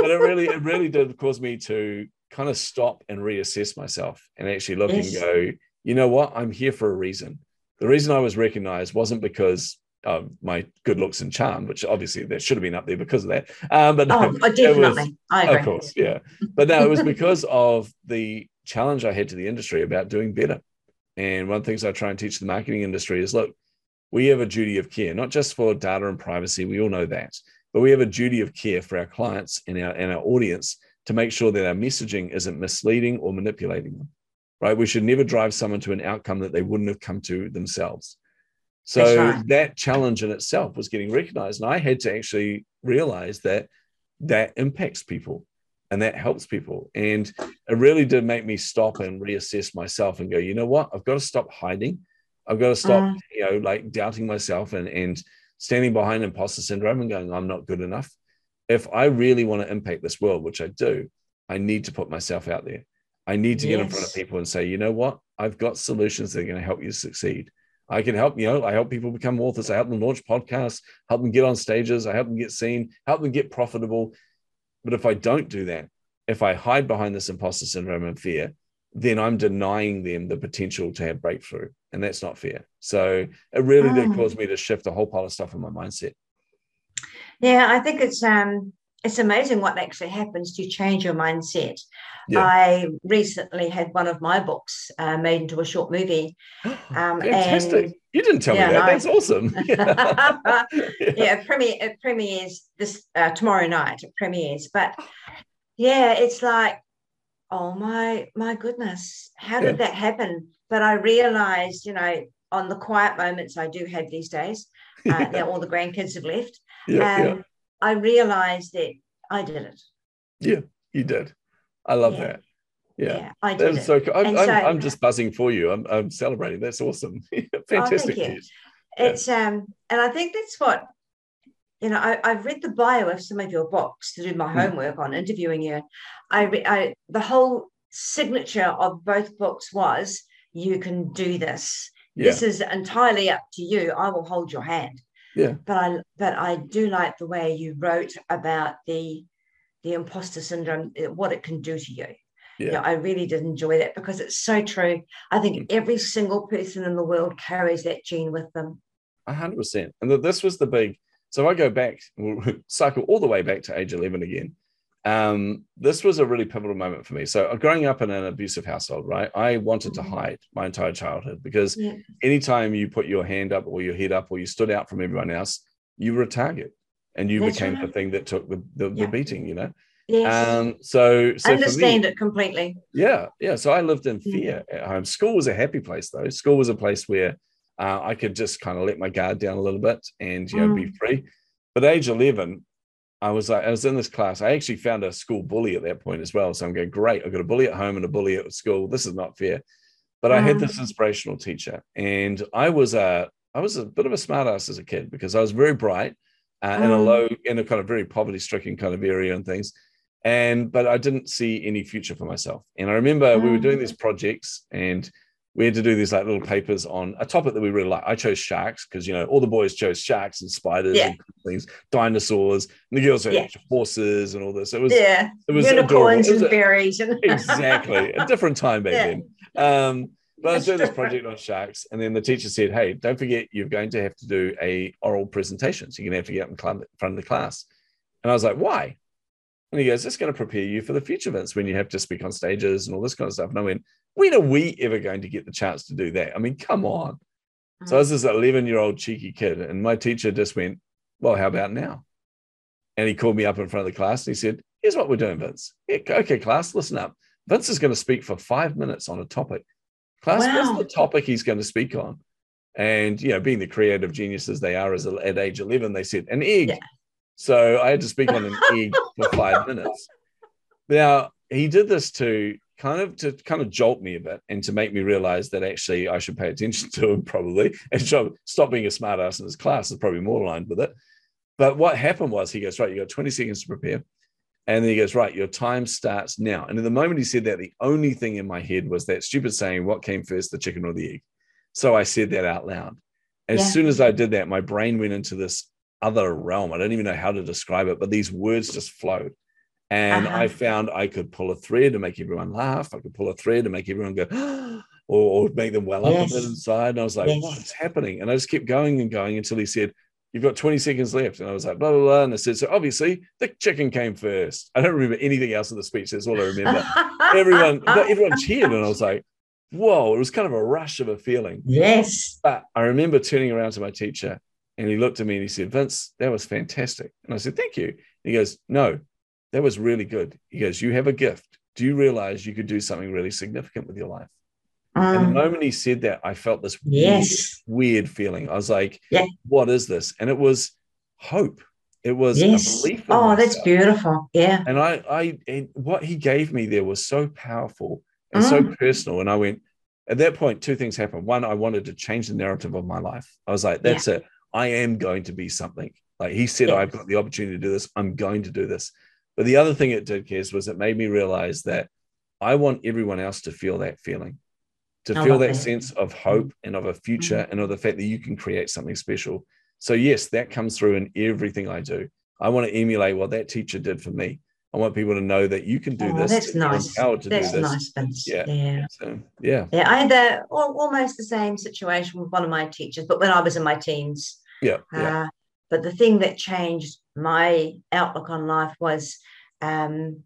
but it really, it really did cause me to kind of stop and reassess myself and actually look
Yes.
and go, you know what? I'm here for a reason. The reason I was recognized wasn't because of my good looks and charm, which obviously there should have been up there because of that. Um, but no,
oh,
it
definitely.
was-
I agree.
of course, yeah. But no, it was because of the challenge I had to the industry about doing better. And one of the things I try and teach the marketing industry is look, we have a duty of care, not just for data and privacy, we all know that, but we have a duty of care for our clients and our and our audience to make sure that our messaging isn't misleading or manipulating them. Right? We should never drive someone to an outcome that they wouldn't have come to themselves. So that challenge in itself was getting recognized. And I had to actually realize that that impacts people and that helps people. And it really did make me stop and reassess myself and go, you know what? I've got to stop hiding. I've got to stop,
Mm.
you know, like doubting myself and, and standing behind imposter syndrome and going, I'm not good enough. If I really want to impact this world, which I do, I need to put myself out there. I need to get in front of people and say, you know what? I've got solutions that are going to help you succeed. I can help, you know, I help people become authors. I help them launch podcasts, help them get on stages. I help them get seen, help them get profitable. But if I don't do that, if I hide behind this imposter syndrome and fear, then I'm denying them the potential to have breakthrough. And that's not fair. So it really did
Mm.
cause me to shift a whole pile of stuff in my mindset.
Yeah, I think it's um it's amazing what actually happens to change your mindset.
Yeah.
I recently had one of my books uh, made into a short movie. Um,
Fantastic.
and-
you didn't tell
Yeah,
me that.
no.
That's awesome. yeah.
yeah, it, premiere, it premieres this uh, tomorrow night. It premieres, but yeah, it's like, oh my my goodness, how did that happen? But I realized, you know, on the quiet moments I do have these days, uh, that all the grandkids have left.
yeah, yeah.
um, I realized that I did it.
Yeah, you did. I love
Yeah.
that. Yeah.
I
That
did it.
so cool. I'm, I'm,
so-
I'm just buzzing for you. I'm, I'm celebrating. That's awesome. Fantastic.
you.
news. Yeah.
It's um, and I think that's what you know. I, I've read the bio of some of your books to do my
Hmm.
homework on interviewing you. I, re- I the whole signature of both books was you can do this.
Yeah.
This is entirely up to you. I will hold your hand.
Yeah.
But I but I do like the way you wrote about the the imposter syndrome, uh, what it can do to you.
Yeah.
Yeah, I really did enjoy that because it's so true. I think every single person in the world carries that gene with them.
A hundred percent. And that this was the big. So I go back, we'll cycle all the way back to age eleven again. Um, this was a really pivotal moment for me. So uh, growing up in an abusive household, right? I wanted to
Mhm.
hide my entire childhood because
Yeah.
anytime you put your hand up or your head up or you stood out from everyone else, you were a target, and you
That's
became the thing that took the the, the beating. You know.
Yes.
Um. So so me,
Understand it completely.
yeah, yeah. So I lived in
Mm.
fear at home. School was a happy place, though. School was a place where uh, I could just kind of let my guard down a little bit and you know be
Mm.
free. But at age eleven, I was like, I was in this class. I actually found a school bully at that point as well. So I'm going, great. I've got a bully at home and a bully at school. This is not fair. But I had
Mm.
this inspirational teacher, and I was a I was a bit of a smartass as a kid because I was very bright. uh, in a
Mm.
low, in a kind of very poverty stricken kind of area and things. And, but I didn't see any future for myself. And I remember we were doing
Mm.
these projects and we had to do these like little papers on a topic that we really like. I chose sharks because, you know, all the boys chose sharks and spiders
Yeah.
and things, dinosaurs, and the girls chose
Yeah.
horses and all this. It was,
Yeah.
it was
Unicorns
adorable.
And. And
exactly a different time back
Yeah.
then. Um, but I was doing this project on sharks, and then the teacher said, "Hey, don't forget you're going to have to do a oral presentation. So you're going to have to get up in front of the class." And I was like, "Why?" And he goes, "It's going to prepare you for the future events when you have to speak on stages and all this kind of stuff." And I went, "When are we ever going to get the chance to do that? I mean, come on." So I was this 11 year old cheeky kid, and my teacher just went, "Well, how about now?" And he called me up in front of the class and he said, "Here's what we're doing, Vince. Yeah, okay, class, listen up. Vince is going to speak for five minutes on a topic. Class,
Wow.
what's the topic he's going to speak on?" And you know, being the creative geniuses they are, as at age 11, they said an egg.
Yeah.
So I had to speak on an egg for five minutes. Now he did this to kind of to kind of jolt me a bit and to make me realize that actually I should pay attention to him probably and show, stop being a smartass in his class is probably more aligned with it. But what happened was he goes, right, you got 20 seconds to prepare. And then he goes, right, your time starts now. And at the moment he said that, the only thing in my head was that stupid saying, what came first, the chicken or the egg? So I said that out loud. As
Yeah.
soon as I did that, my brain went into this other realm. I don't even know how to describe it, but these words just flowed. And
Uh-huh.
I found I could pull a thread to make everyone laugh. I could pull a thread to make everyone go, or, or make them well up
Yes.
a bit inside. And I was like,
Yes.
what's happening? And I just kept going and going until he said, You've got 20 seconds left. And I was like, blah, blah, blah. And I said, So obviously the chicken came first. I don't remember anything else of the speech. That's all I remember. everyone, everyone cheered. And I was like, Whoa, it was kind of a rush of a feeling.
yes.
But I remember turning around to my teacher and he looked at me and he said, Vince, that was fantastic. And I said, Thank you. And he goes, No, that was really good. He goes, You have a gift. Do you realize you could do something really significant with your life? And the
Mm,
moment he said that, I felt this
yes.
weird, weird feeling. I was like,
Yeah.
What is this? And it was hope. It was
Yes.
a belief. in
Oh, that's beautiful. Yeah.
And I, I, and what he gave me there was so powerful and so
Mm.
personal. And I went, at that point, two things happened. One, I wanted to change the narrative of my life. I was like, that's it. I am going to be something. Like he said. I've got the opportunity to do this. I'm going to do this. But the other thing it did, Kez, was it made me realize that I want everyone else to feel that feeling, to
I
feel that
that.
sense of hope and of a future and of the fact that you can create something special. So, yes, that comes through in everything I do. I want to emulate what that teacher did for me. I want people to know that you can do
Oh,
this.
that's nice. That's nice, Vince.
Yeah.
yeah.
So, yeah,
Yeah, I had the, al- almost the same situation with one of my teachers, but when I was in my teens.
yeah, yeah.
Uh, but the thing that changed my outlook on life was um,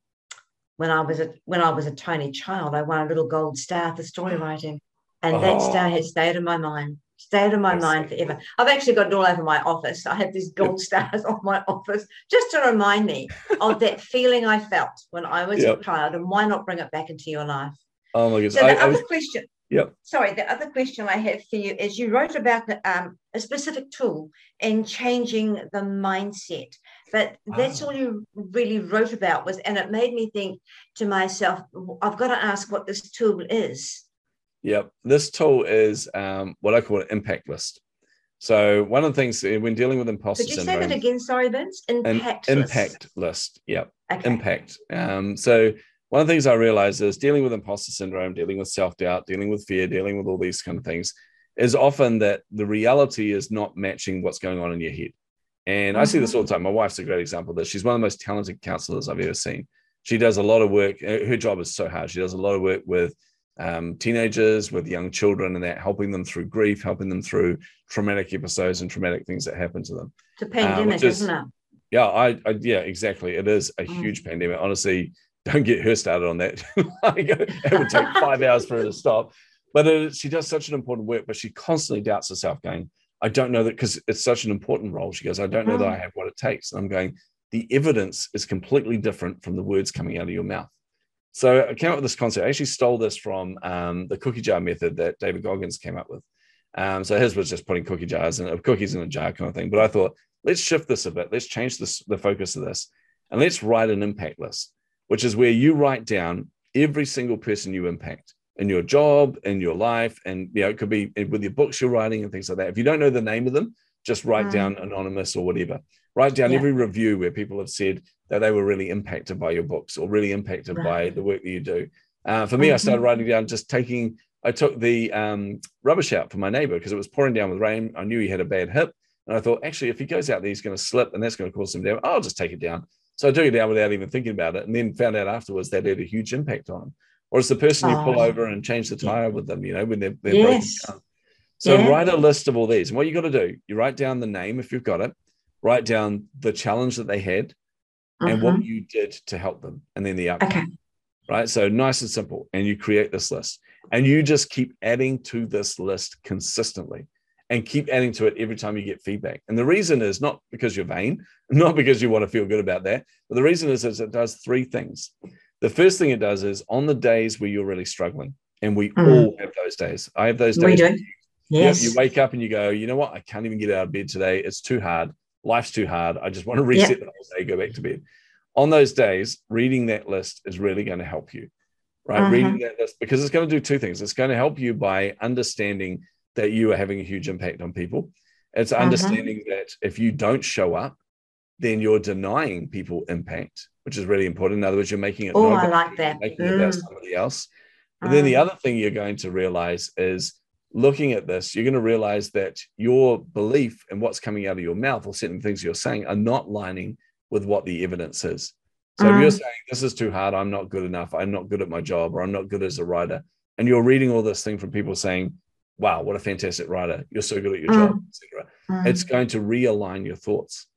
when I was a when I was a tiny child, I won a little gold star for story writing, and that star
Oh.
has stayed in my mind, stayed in my
That's
mind
so
forever. I've actually got it all over my office. I have these gold stars on my office just to remind me of that feeling I felt when I was
Yep.
a child, and why not bring it back into your life?
Oh my goodness.
So the
I, I
other
was,
question,
Yep.
Sorry, the other question I have for you is you wrote about um, a specific tool in changing the mindset, but that's
Ah.
all you really wrote about was, and it made me think to myself, I've got to ask what this tool is.
Yep. This tool is um, what I call an impact list. So one of the things uh, when dealing with imposter
Could you say that again? Sorry, Vince. Impact. list.
impact list. Yep.
Okay.
Impact. Um, so one of the things I realized is dealing with imposter syndrome, dealing with self doubt, dealing with fear, dealing with all these kind of things is often that the reality is not matching what's going on in your head. And I see this all the time. My wife's a great example of this. She's one of the most talented counselors I've ever seen. She does a lot of work. uh, Her job is so hard. She does a lot of work with um, teenagers, with young children, and that helping them through grief, helping them through traumatic episodes and traumatic things that happen to them.
It's a pandemic,
which is-
isn't it?
Yeah, I, I yeah, exactly. It is a
Mm.
huge pandemic. Honestly, don't get her started on that. Like, it would take five hours for her to stop. But it, she does such an important work, but she constantly doubts herself, going, I don't know that because it's such an important role. She goes, I don't know that I have what it takes. And I'm going, the evidence is completely different from the words coming out of your mouth. So I came up with this concept. I actually stole this from um, the cookie jar method that David Goggins came up with. Um, so his was just putting cookie jars and cookies in a jar kind of thing. But I thought, let's shift this a bit. Let's change this, the focus of this, and let's write an impact list, which is where you write down every single person you impact in your job, in your life, and you know it could be with your books you're writing and things like that. If you don't know the name of them, just write
Mm.
down anonymous or whatever. Write down
Yeah.
every review where people have said that they were really impacted by your books or really impacted by the work that you do. Uh, for me, I started
Mhm.
writing down just taking. I took the um, rubbish out for my neighbor because it was pouring down with rain. I knew he had a bad hip, and I thought actually if he goes out there, he's going to slip, and that's going to cause some damage. I'll just take it down. So I took it down without even thinking about it, and then found out afterwards that it had a huge impact on him. Or it's the person you pull
Oh.
over and change the tire with them, you know, when they're, they're
Yes.
broken down. So
Yeah.
write a list of all these. And what you got to do, you write down the name if you've got it, write down the challenge that they had and what
Mhm.
you did to help them, and then the outcome.
Okay.
Right. So nice and simple. And you create this list and you just keep adding to this list consistently and keep adding to it every time you get feedback. And the reason is not because you're vain, not because you want to feel good about that, but the reason is, is it does three things. The first thing it does is on the days where you're really struggling, and we
Mm.
all have those days. I have those days. you-
Yes.
You wake up and you go, you know what? I can't even get out of bed today. It's too hard. Life's too hard. I just want to reset the whole day, go back to bed. On those days, reading that list is really going to help you, right? Reading that list because it's going to do two things. It's going to help you by understanding that you are having a huge impact on people. It's
Mhm.
understanding that if you don't show up, then you're denying people impact, which is really important. In other words, you're making it
Oh, I like that.
making it about
Mm.
somebody else. But then the
Mm.
other thing you're going to realize is looking at this, you're going to realize that your belief and what's coming out of your mouth or certain things you're saying are not lining with what the evidence is. So if you're
Mm.
saying this is too hard, I'm not good enough, I'm not good at my job, or I'm not good as a writer, and you're reading all this thing from people saying, "Wow, what a fantastic writer! You're so good at your
Mm.
job," etc.
Mm.
It's going to realign your thoughts.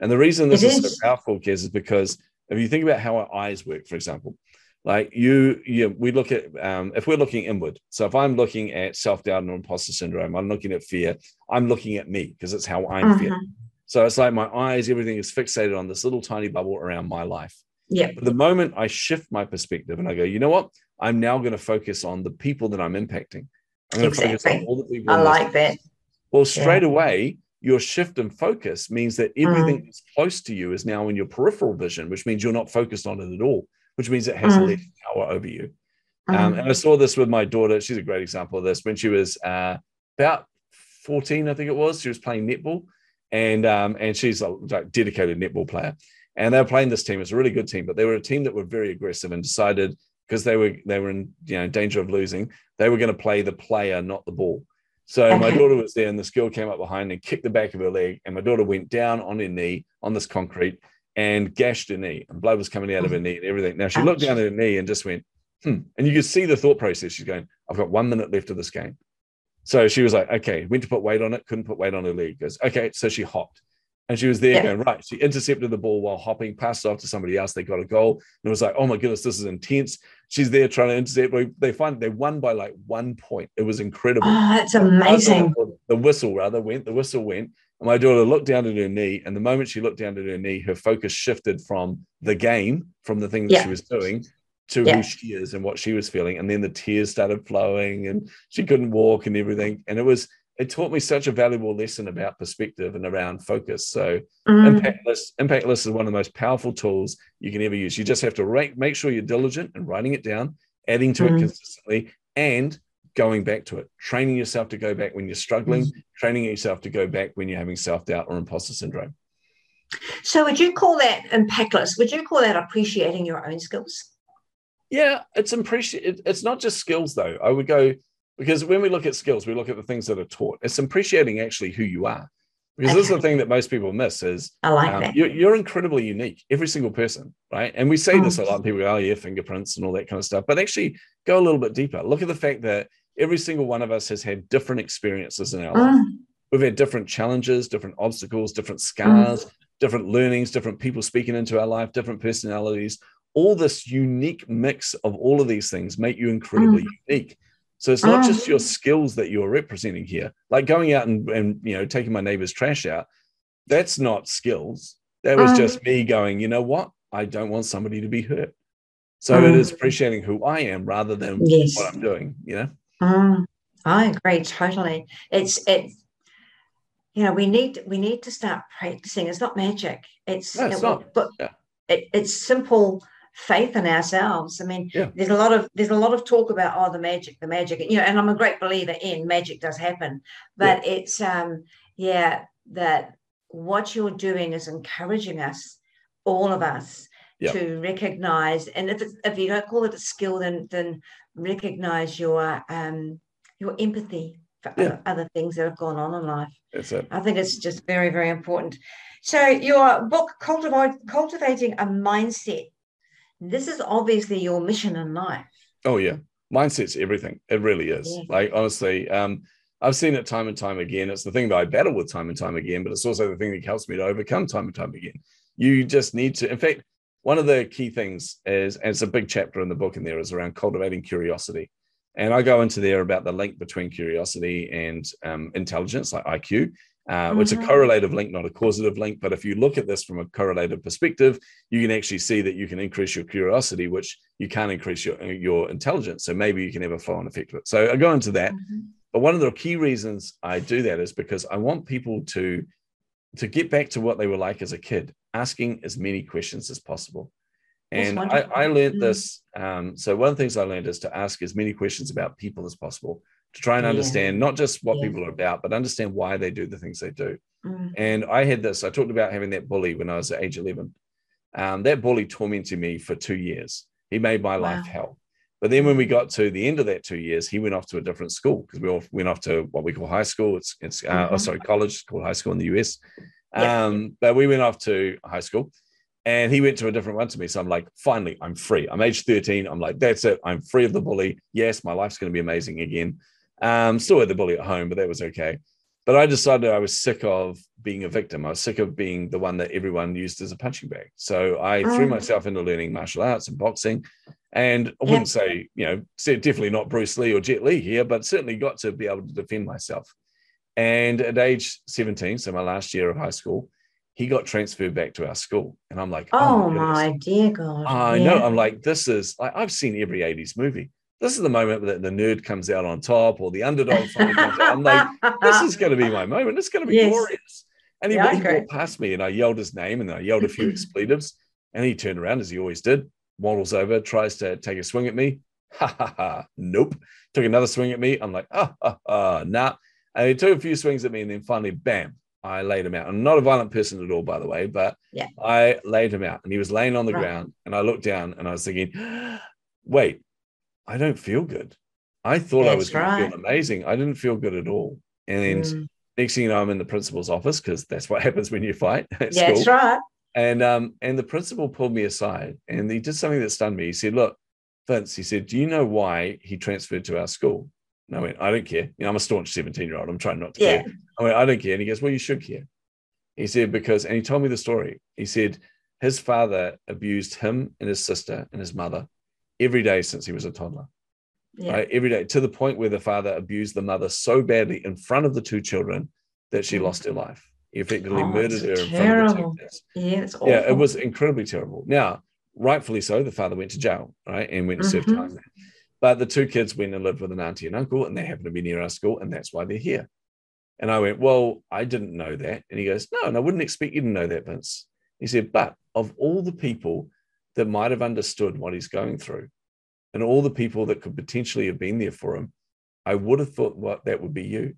And the reason this is,
is.
so powerful, Kez, is because if you think about how our eyes work, for example, like you, you we look at um, if we're looking inward. So if I'm looking at self-doubt and imposter syndrome, I'm looking at fear. I'm looking at me because it's how I'm
Mhm.
feeling. So it's like my eyes, everything is fixated on this little tiny bubble around my life.
Yeah.
But the moment I shift my perspective and I go, you know what? I'm now going to focus on the people that I'm impacting. I'm going to focus on
Exactly.
all the people.
I like that.
well, straight away, your shift in focus means that
Mm.
everything that's close to you is now in your peripheral vision, which means you're not focused on it at all, which means it has
Mm.
less power over you. Um,
Mm.
and I saw this with my daughter. She's a great example of this. When she was uh, about 14, I think it was, she was playing netball, and um, and she's a like, dedicated netball player. And they were playing this team. It's a really good team, but they were a team that were very aggressive and decided because they were they were in you know danger of losing, they were going to play the player, not the ball. So my daughter was there, and this girl came up behind and kicked the back of her leg, and my daughter went down on her knee on this concrete and gashed her knee, and blood was coming out of her knee and everything. Now she looked down at her knee and just went, hmm. And you could see the thought process. She's going, I've got one minute left of this game. So she was like, okay, went to put weight on it, couldn't put weight on her leg. Goes, okay. So she hopped. And she was there
Yeah.
going, right. She intercepted the ball while hopping, passed it off to somebody else. They got a goal. And it was like, oh my goodness, this is intense. She's there trying to intercept. They find they won by like one point. It was incredible.
Oh, that's amazing.
The whistle rather went, the whistle went. And my daughter looked down at her knee. And the moment she looked down at her knee, her focus shifted from the game, from the thing that
Yeah.
she was doing, to
Yeah.
who she is and what she was feeling. And then the tears started flowing and she couldn't walk and everything. And it was, it taught me such a valuable lesson about perspective and around focus. So
Mm.
impact list, impact is one of the most powerful tools you can ever use. You just have to make sure you're diligent and writing it down, adding to
Mm.
it consistently, and going back to it. Training yourself to go back when you're struggling,
Mm.
training yourself to go back when you're having self doubt or imposter syndrome.
So, would you call that impactless? Would you call that appreciating your own skills?
Yeah, it's appreciate. It's not just skills though. I would go because when we look at skills, we look at the things that are taught. It's appreciating actually who you are. Because this is the thing that most people miss is
I like
um,
that.
you're, you're incredibly unique, every single person, right? And we say this a
Mm.
lot. People go, "Oh yeah, fingerprints and all that kind of stuff," but actually go a little bit deeper. Look at the fact that every single one of us has had different experiences in our life.
Mm.
We've had different challenges, different obstacles, different
Mm.
scars, different learnings, different people speaking into our life, different personalities. All this unique mix of all of these things make you incredibly unique. So it's not just your skills that you're representing here. Like going out and, and you know taking my neighbor's trash out, that's not skills. That was just me going, you know what? I don't want somebody to be hurt. So it
Mm.
is appreciating who I am rather than
Yes.
what I'm doing, you know?
I agree totally. It's it. You know, we need we need to start practicing. It's not magic. It's,
No, it's
it-
not.
but
Yeah.
it, it's simple faith in ourselves. I mean,
Yeah.
there's a lot of there's a lot of talk about oh the magic, the magic. You know, and I'm a great believer in magic does happen, but it's um yeah that what you're doing is encouraging us, all of us,
Yep.
to recognize, and if it's, if you don't call it a skill, then then recognize your um your empathy for
Yeah.
other, other things that have gone on in life.
That's it.
I think it's just very, very important. So your book, Cultivate, Cultivating a Mindset. This is obviously your mission in life.
Oh yeah, mindset's everything. It really is.
Yeah.
Like honestly, um, I've seen it time and time again. It's the thing that I battle with time and time again, but it's also the thing that helps me to overcome time and time again. You just need to. In fact, one of the key things is, and it's a big chapter in the book, in there is around cultivating curiosity. And I go into there about the link between curiosity and um, intelligence, like IQ. Uh, It's a correlative link, not a causative link. But if you look at this from a correlative perspective, you can actually see that you can increase your curiosity, which you can't increase your your intelligence. So maybe you can have a flow-on effect of it. So I go into that. But one of the key reasons I do that is because I want people to to get back to what they were like as a kid, asking as many questions as possible. And I. I learned
Mm.
this. Um, so one of the things I learned is to ask as many questions about people as possible to try and
Yeah.
understand not just what
Yeah.
people are about, but understand why they do the things they do.
Mm.
And I had this, I talked about having that bully when I was at age 11. Um, that bully tormented me for two years. He made my life hell. But then when we got to the end of that two years, he went off to a different school because we all went off to what we call high school. It's, it's uh, oh,
Mhm.
sorry, college, it's called high school in the US.
Yeah.
Um, but we went off to high school and he went to a different one to me. So I'm like, finally, I'm free. I'm age 13. I'm like, that's it. I'm free of the bully. Yes, my life's going to be amazing again. Um, still had the bully at home, but that was okay. But I decided I was sick of being a victim. I was sick of being the one that everyone used as a punching bag. So I threw
Mm.
myself into learning martial arts and boxing. And I wouldn't say, you know, definitely not Bruce Lee or Jet Li here, but certainly got to be able to defend myself. And at age 17, so my last year of high school, he got transferred back to our school. And I'm like,
Oh
goodness.
my dear God.
I
Yeah.
know. I'm like, this is like I've seen every 80s movie. This is the moment that the nerd comes out on top or the underdog finally comes out. I'm like, this is going to be my moment. It's going to be
Yes.
glorious. And he,
Yeah,
he walked past me and I yelled his name and I yelled a few expletives. And he turned around as he always did, waddles over, tries to take a swing at me. Ha ha ha. Nope. Took another swing at me. I'm like, ah, ah, ah, nah. And he took a few swings at me and then finally, bam, I laid him out. I'm not a violent person at all, by the way, but
Yeah.
I laid him out and he was laying on the
Right.
ground. And I looked down and I was thinking, wait, I don't feel good. I thought I
That's
was going to feel amazing. I didn't feel good at all. And
Mm.
next thing you know, I'm in the principal's office because that's what happens when you fight at
Yeah,
school.
that's right.
And um, and the principal pulled me aside and he did something that stunned me. He said, Look, Vince, he said, Do you know why he transferred to our school? And I went, I don't care. You know, I'm a staunch 17 year old. I'm trying not to
Yeah.
care. I went, I don't care. And he goes, Well, you should care. He said, Because, and he told me the story. He said, his father abused him and his sister and his mother every day since he was a toddler
Yeah.
right? Every day to the point where the father abused the mother so badly in front of the two children that she
Mm.
lost her life. He effectively
Oh,
murdered her in front of the two kids.
Yeah, it's awful.
Yeah, it was incredibly terrible. Now, rightfully so, the father went to jail, right, and went to serve
Mhm.
time there. But the two kids went and lived with an auntie and uncle, and they happened to be near our school, and that's why they're here. And I went, Well, I didn't know that. And he goes, No, and I wouldn't expect you to know that, Vince. He said, But of all the people that might have understood what he's going through, and all the people that could potentially have been there for him, I would have thought what that would be you.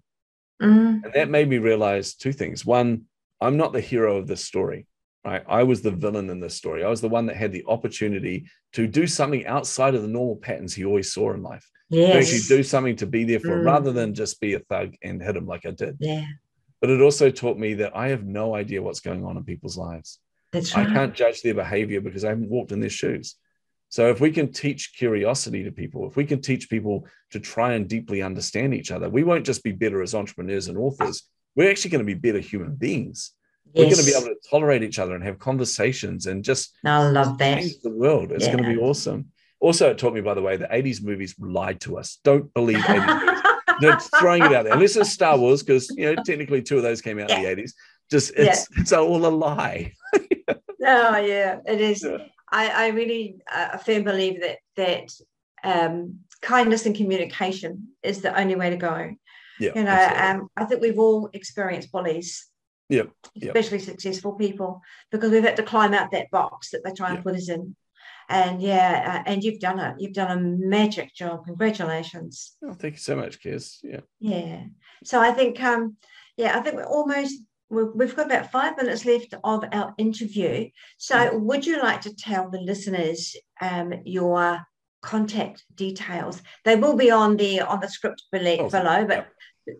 Mm.
And that made me realize two things. One, I'm not the hero of this story, right? I was the villain in this story. I was the one that had the opportunity to do something outside of the normal patterns he always saw in life. To actually do something to be there for
Mm.
rather than just be a thug and hit him like I did.
Yeah,
But it also taught me that I have no idea what's going on in people's lives.
That's
I can't judge their behavior because I haven't walked in their shoes. So if we can teach curiosity to people, if we can teach people to try and deeply understand each other, we won't just be better as entrepreneurs and authors. We're actually going to be better human beings. We're going to be able to tolerate each other and have conversations and just
I love that.
change the world. It's going to be awesome. Also, it taught me, by the way, the 80s movies lied to us. Don't believe 80s movies. They're throwing it out there. Unless it's Star Wars, because you know, technically two of those came out in the 80s. Just it's it's all a lie.
Oh yeah, it is.
Yeah.
I, I really uh, a firm believe that that um, kindness and communication is the only way to go.
Yeah.
You know, um, I think we've all experienced bullies.
Yeah.
Especially successful people, because we've had to climb out that box that they try and
Yeah.
put us in. And yeah, uh, and you've done it. You've done a magic job. Congratulations.
Oh, thank you so much, Kez. Yeah.
Yeah. So I think, um, yeah, I think we're almost we've got about five minutes left of our interview. So, mm. would you like to tell the listeners um, your contact details? They will be on the on the script below, below but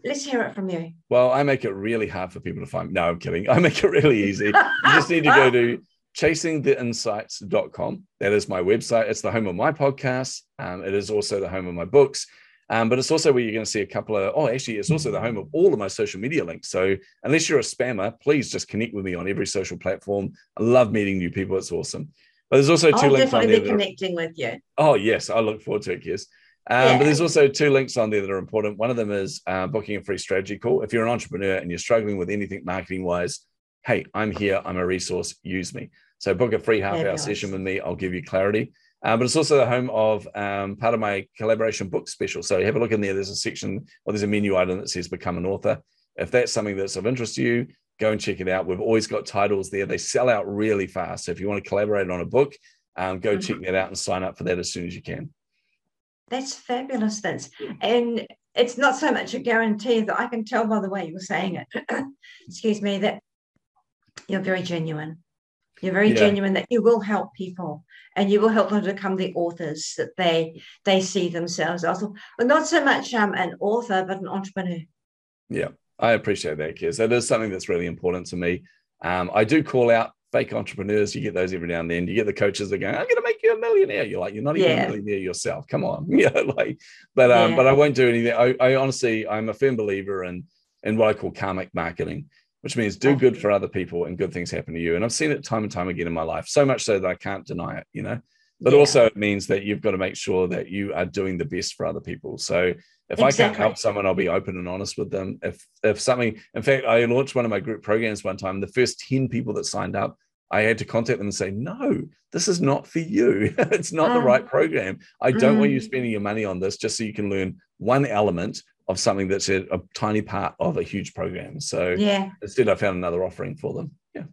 let's hear it from you.
Well, I make it really hard for people to find. No, I'm kidding. I make it really easy. you just need to go to chasingtheinsights.com. That is my website. It's the home of my podcast. Um, it is also the home of my books. Um, but it's also where you're going to see a couple of, oh, actually, it's also the home of all of my social media links. So unless you're a spammer, please just connect with me on every social platform. I love meeting new people. It's awesome. But there's also 2
I'll
links
on there. Be connecting are, with you.
Oh, yes. I look forward to it, Kez. Um, yeah. But there's also two links on there that are important. One of them is uh, booking a free strategy call. If you're an entrepreneur and you're struggling with anything marketing wise, hey, I'm here. I'm a resource. Use me. So book a free half hour session with me. I'll give you clarity. Uh, but it's also the home of um, part of my collaboration book special. So have a look in there. There's a section or there's a menu item that says become an author. If that's something that's of interest to you, go and check it out. We've always got titles there. They sell out really fast. So if you want to collaborate on a book, um, go mm-hmm. check that out and sign up for that as soon as you can.
That's fabulous, Vince. And it's not so much a guarantee that I can tell by the way you're saying it. Excuse me, that you're very genuine. You're very yeah. genuine that you will help people and you will help them become the authors that they they see themselves as. But not so much um, an author, but an entrepreneur.
Yeah, I appreciate that, Kez. That is something that's really important to me. Um, I do call out fake entrepreneurs. You get those every now and then. You get the coaches that go, "I'm going to make you a millionaire." You're like, "You're not even yeah. a millionaire yourself. Come on." yeah, like, but um, yeah. but I won't do anything. I, I honestly, I'm a firm believer in in what I call karmic marketing which means do good for other people and good things happen to you. And I've seen it time and time again in my life, so much so that I can't deny it, you know. But yeah. also it means that you've got to make sure that you are doing the best for other people. So if exactly. I can't help someone, I'll be open and honest with them. If if something, in fact, I launched one of my group programs one time. The first 10 people that signed up, I had to contact them and say, no, this is not for you. it's not the right program. I don't want you mm. spending your money on this just so you can learn one element of something that's a, a, tiny part of a huge program. So
yeah,
instead I found another offering for them. Yeah.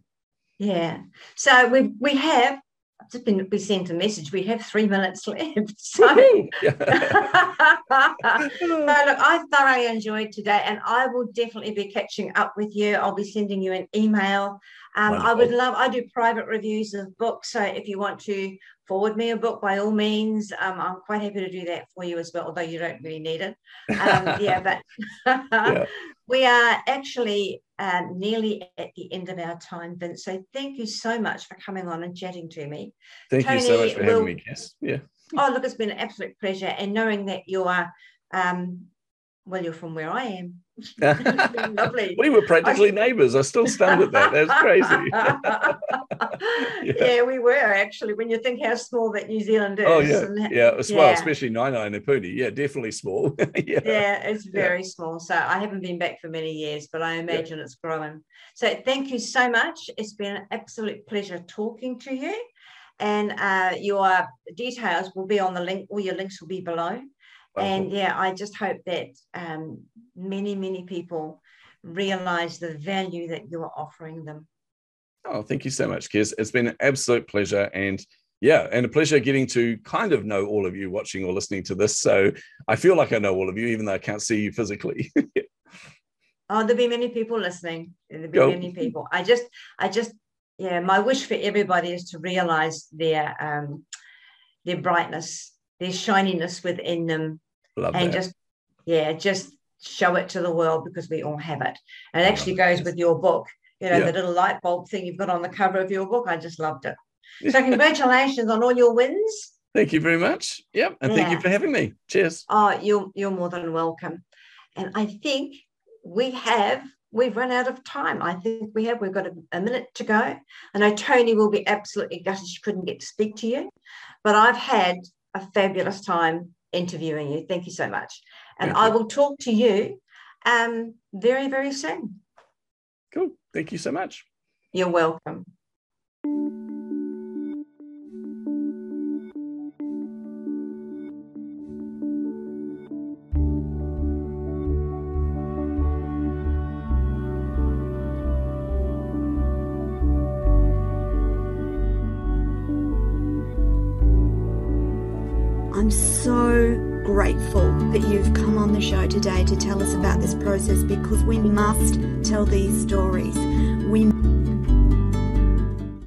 Yeah. So we we have I've just been we sent a message. We have three minutes left. So, so look, I thoroughly enjoyed today, and I will definitely be catching up with you. I'll be sending you an email. Um, I would love. I do private reviews of books, so if you want to forward me a book, by all means, um, I'm quite happy to do that for you as well. Although you don't really need it. Um, yeah, but yeah. we are actually uh, nearly at the end of our time, Vince. So thank you so much for coming on and chatting to me.
Thank Toni you so much for having will, me, Kez. Yeah.
Oh, look, it's been an absolute pleasure. And knowing that you are, um, well, you're from where I am,
Lovely. we were practically neighbours. I still stand at that. That's crazy.
yeah. yeah. we were actually. When you think how small that New Zealand is.
Oh yeah, and, yeah. Well, yeah. especially Naenae and Epuni. Yeah, definitely small.
yeah. yeah, it's very yeah. small. So I haven't been back for many years, but I imagine it's growing. So thank you so much. It's been an absolute pleasure talking to you. And uh, your details will be on the link. All your links will be below. And yeah, I just hope that um, many, many people realize the value that you are offering them.
Oh, thank you so much, Kez. It's been an absolute pleasure. And yeah, and a pleasure getting to kind of know all of you watching or listening to this. So I feel like I know all of you, even though I can't see you physically.
oh, there'll be many people listening. There'll be Go. many people. I just, I just, yeah, my wish for everybody is to realize their um, their brightness, their shininess within them, Love and that. just yeah, just show it to the world because we all have it. And it actually goes with your book. You know, yeah. the little light bulb thing you've got on the cover of your book. I just loved it. So congratulations on all your wins.
Thank you very much. Yep. And yeah. thank you for having me. Cheers.
Oh, you're you're more than welcome. And I think we have we've run out of time. I think we have. We've got a, a minute to go. I know Toni will be absolutely gutted she couldn't get to speak to you, but I've had a fabulous time interviewing you. Thank you so much. And Thank I you. will talk to you um, very, very soon.
Cool. Thank you so much.
You're welcome.
Today to tell us about this process because we must tell these stories. We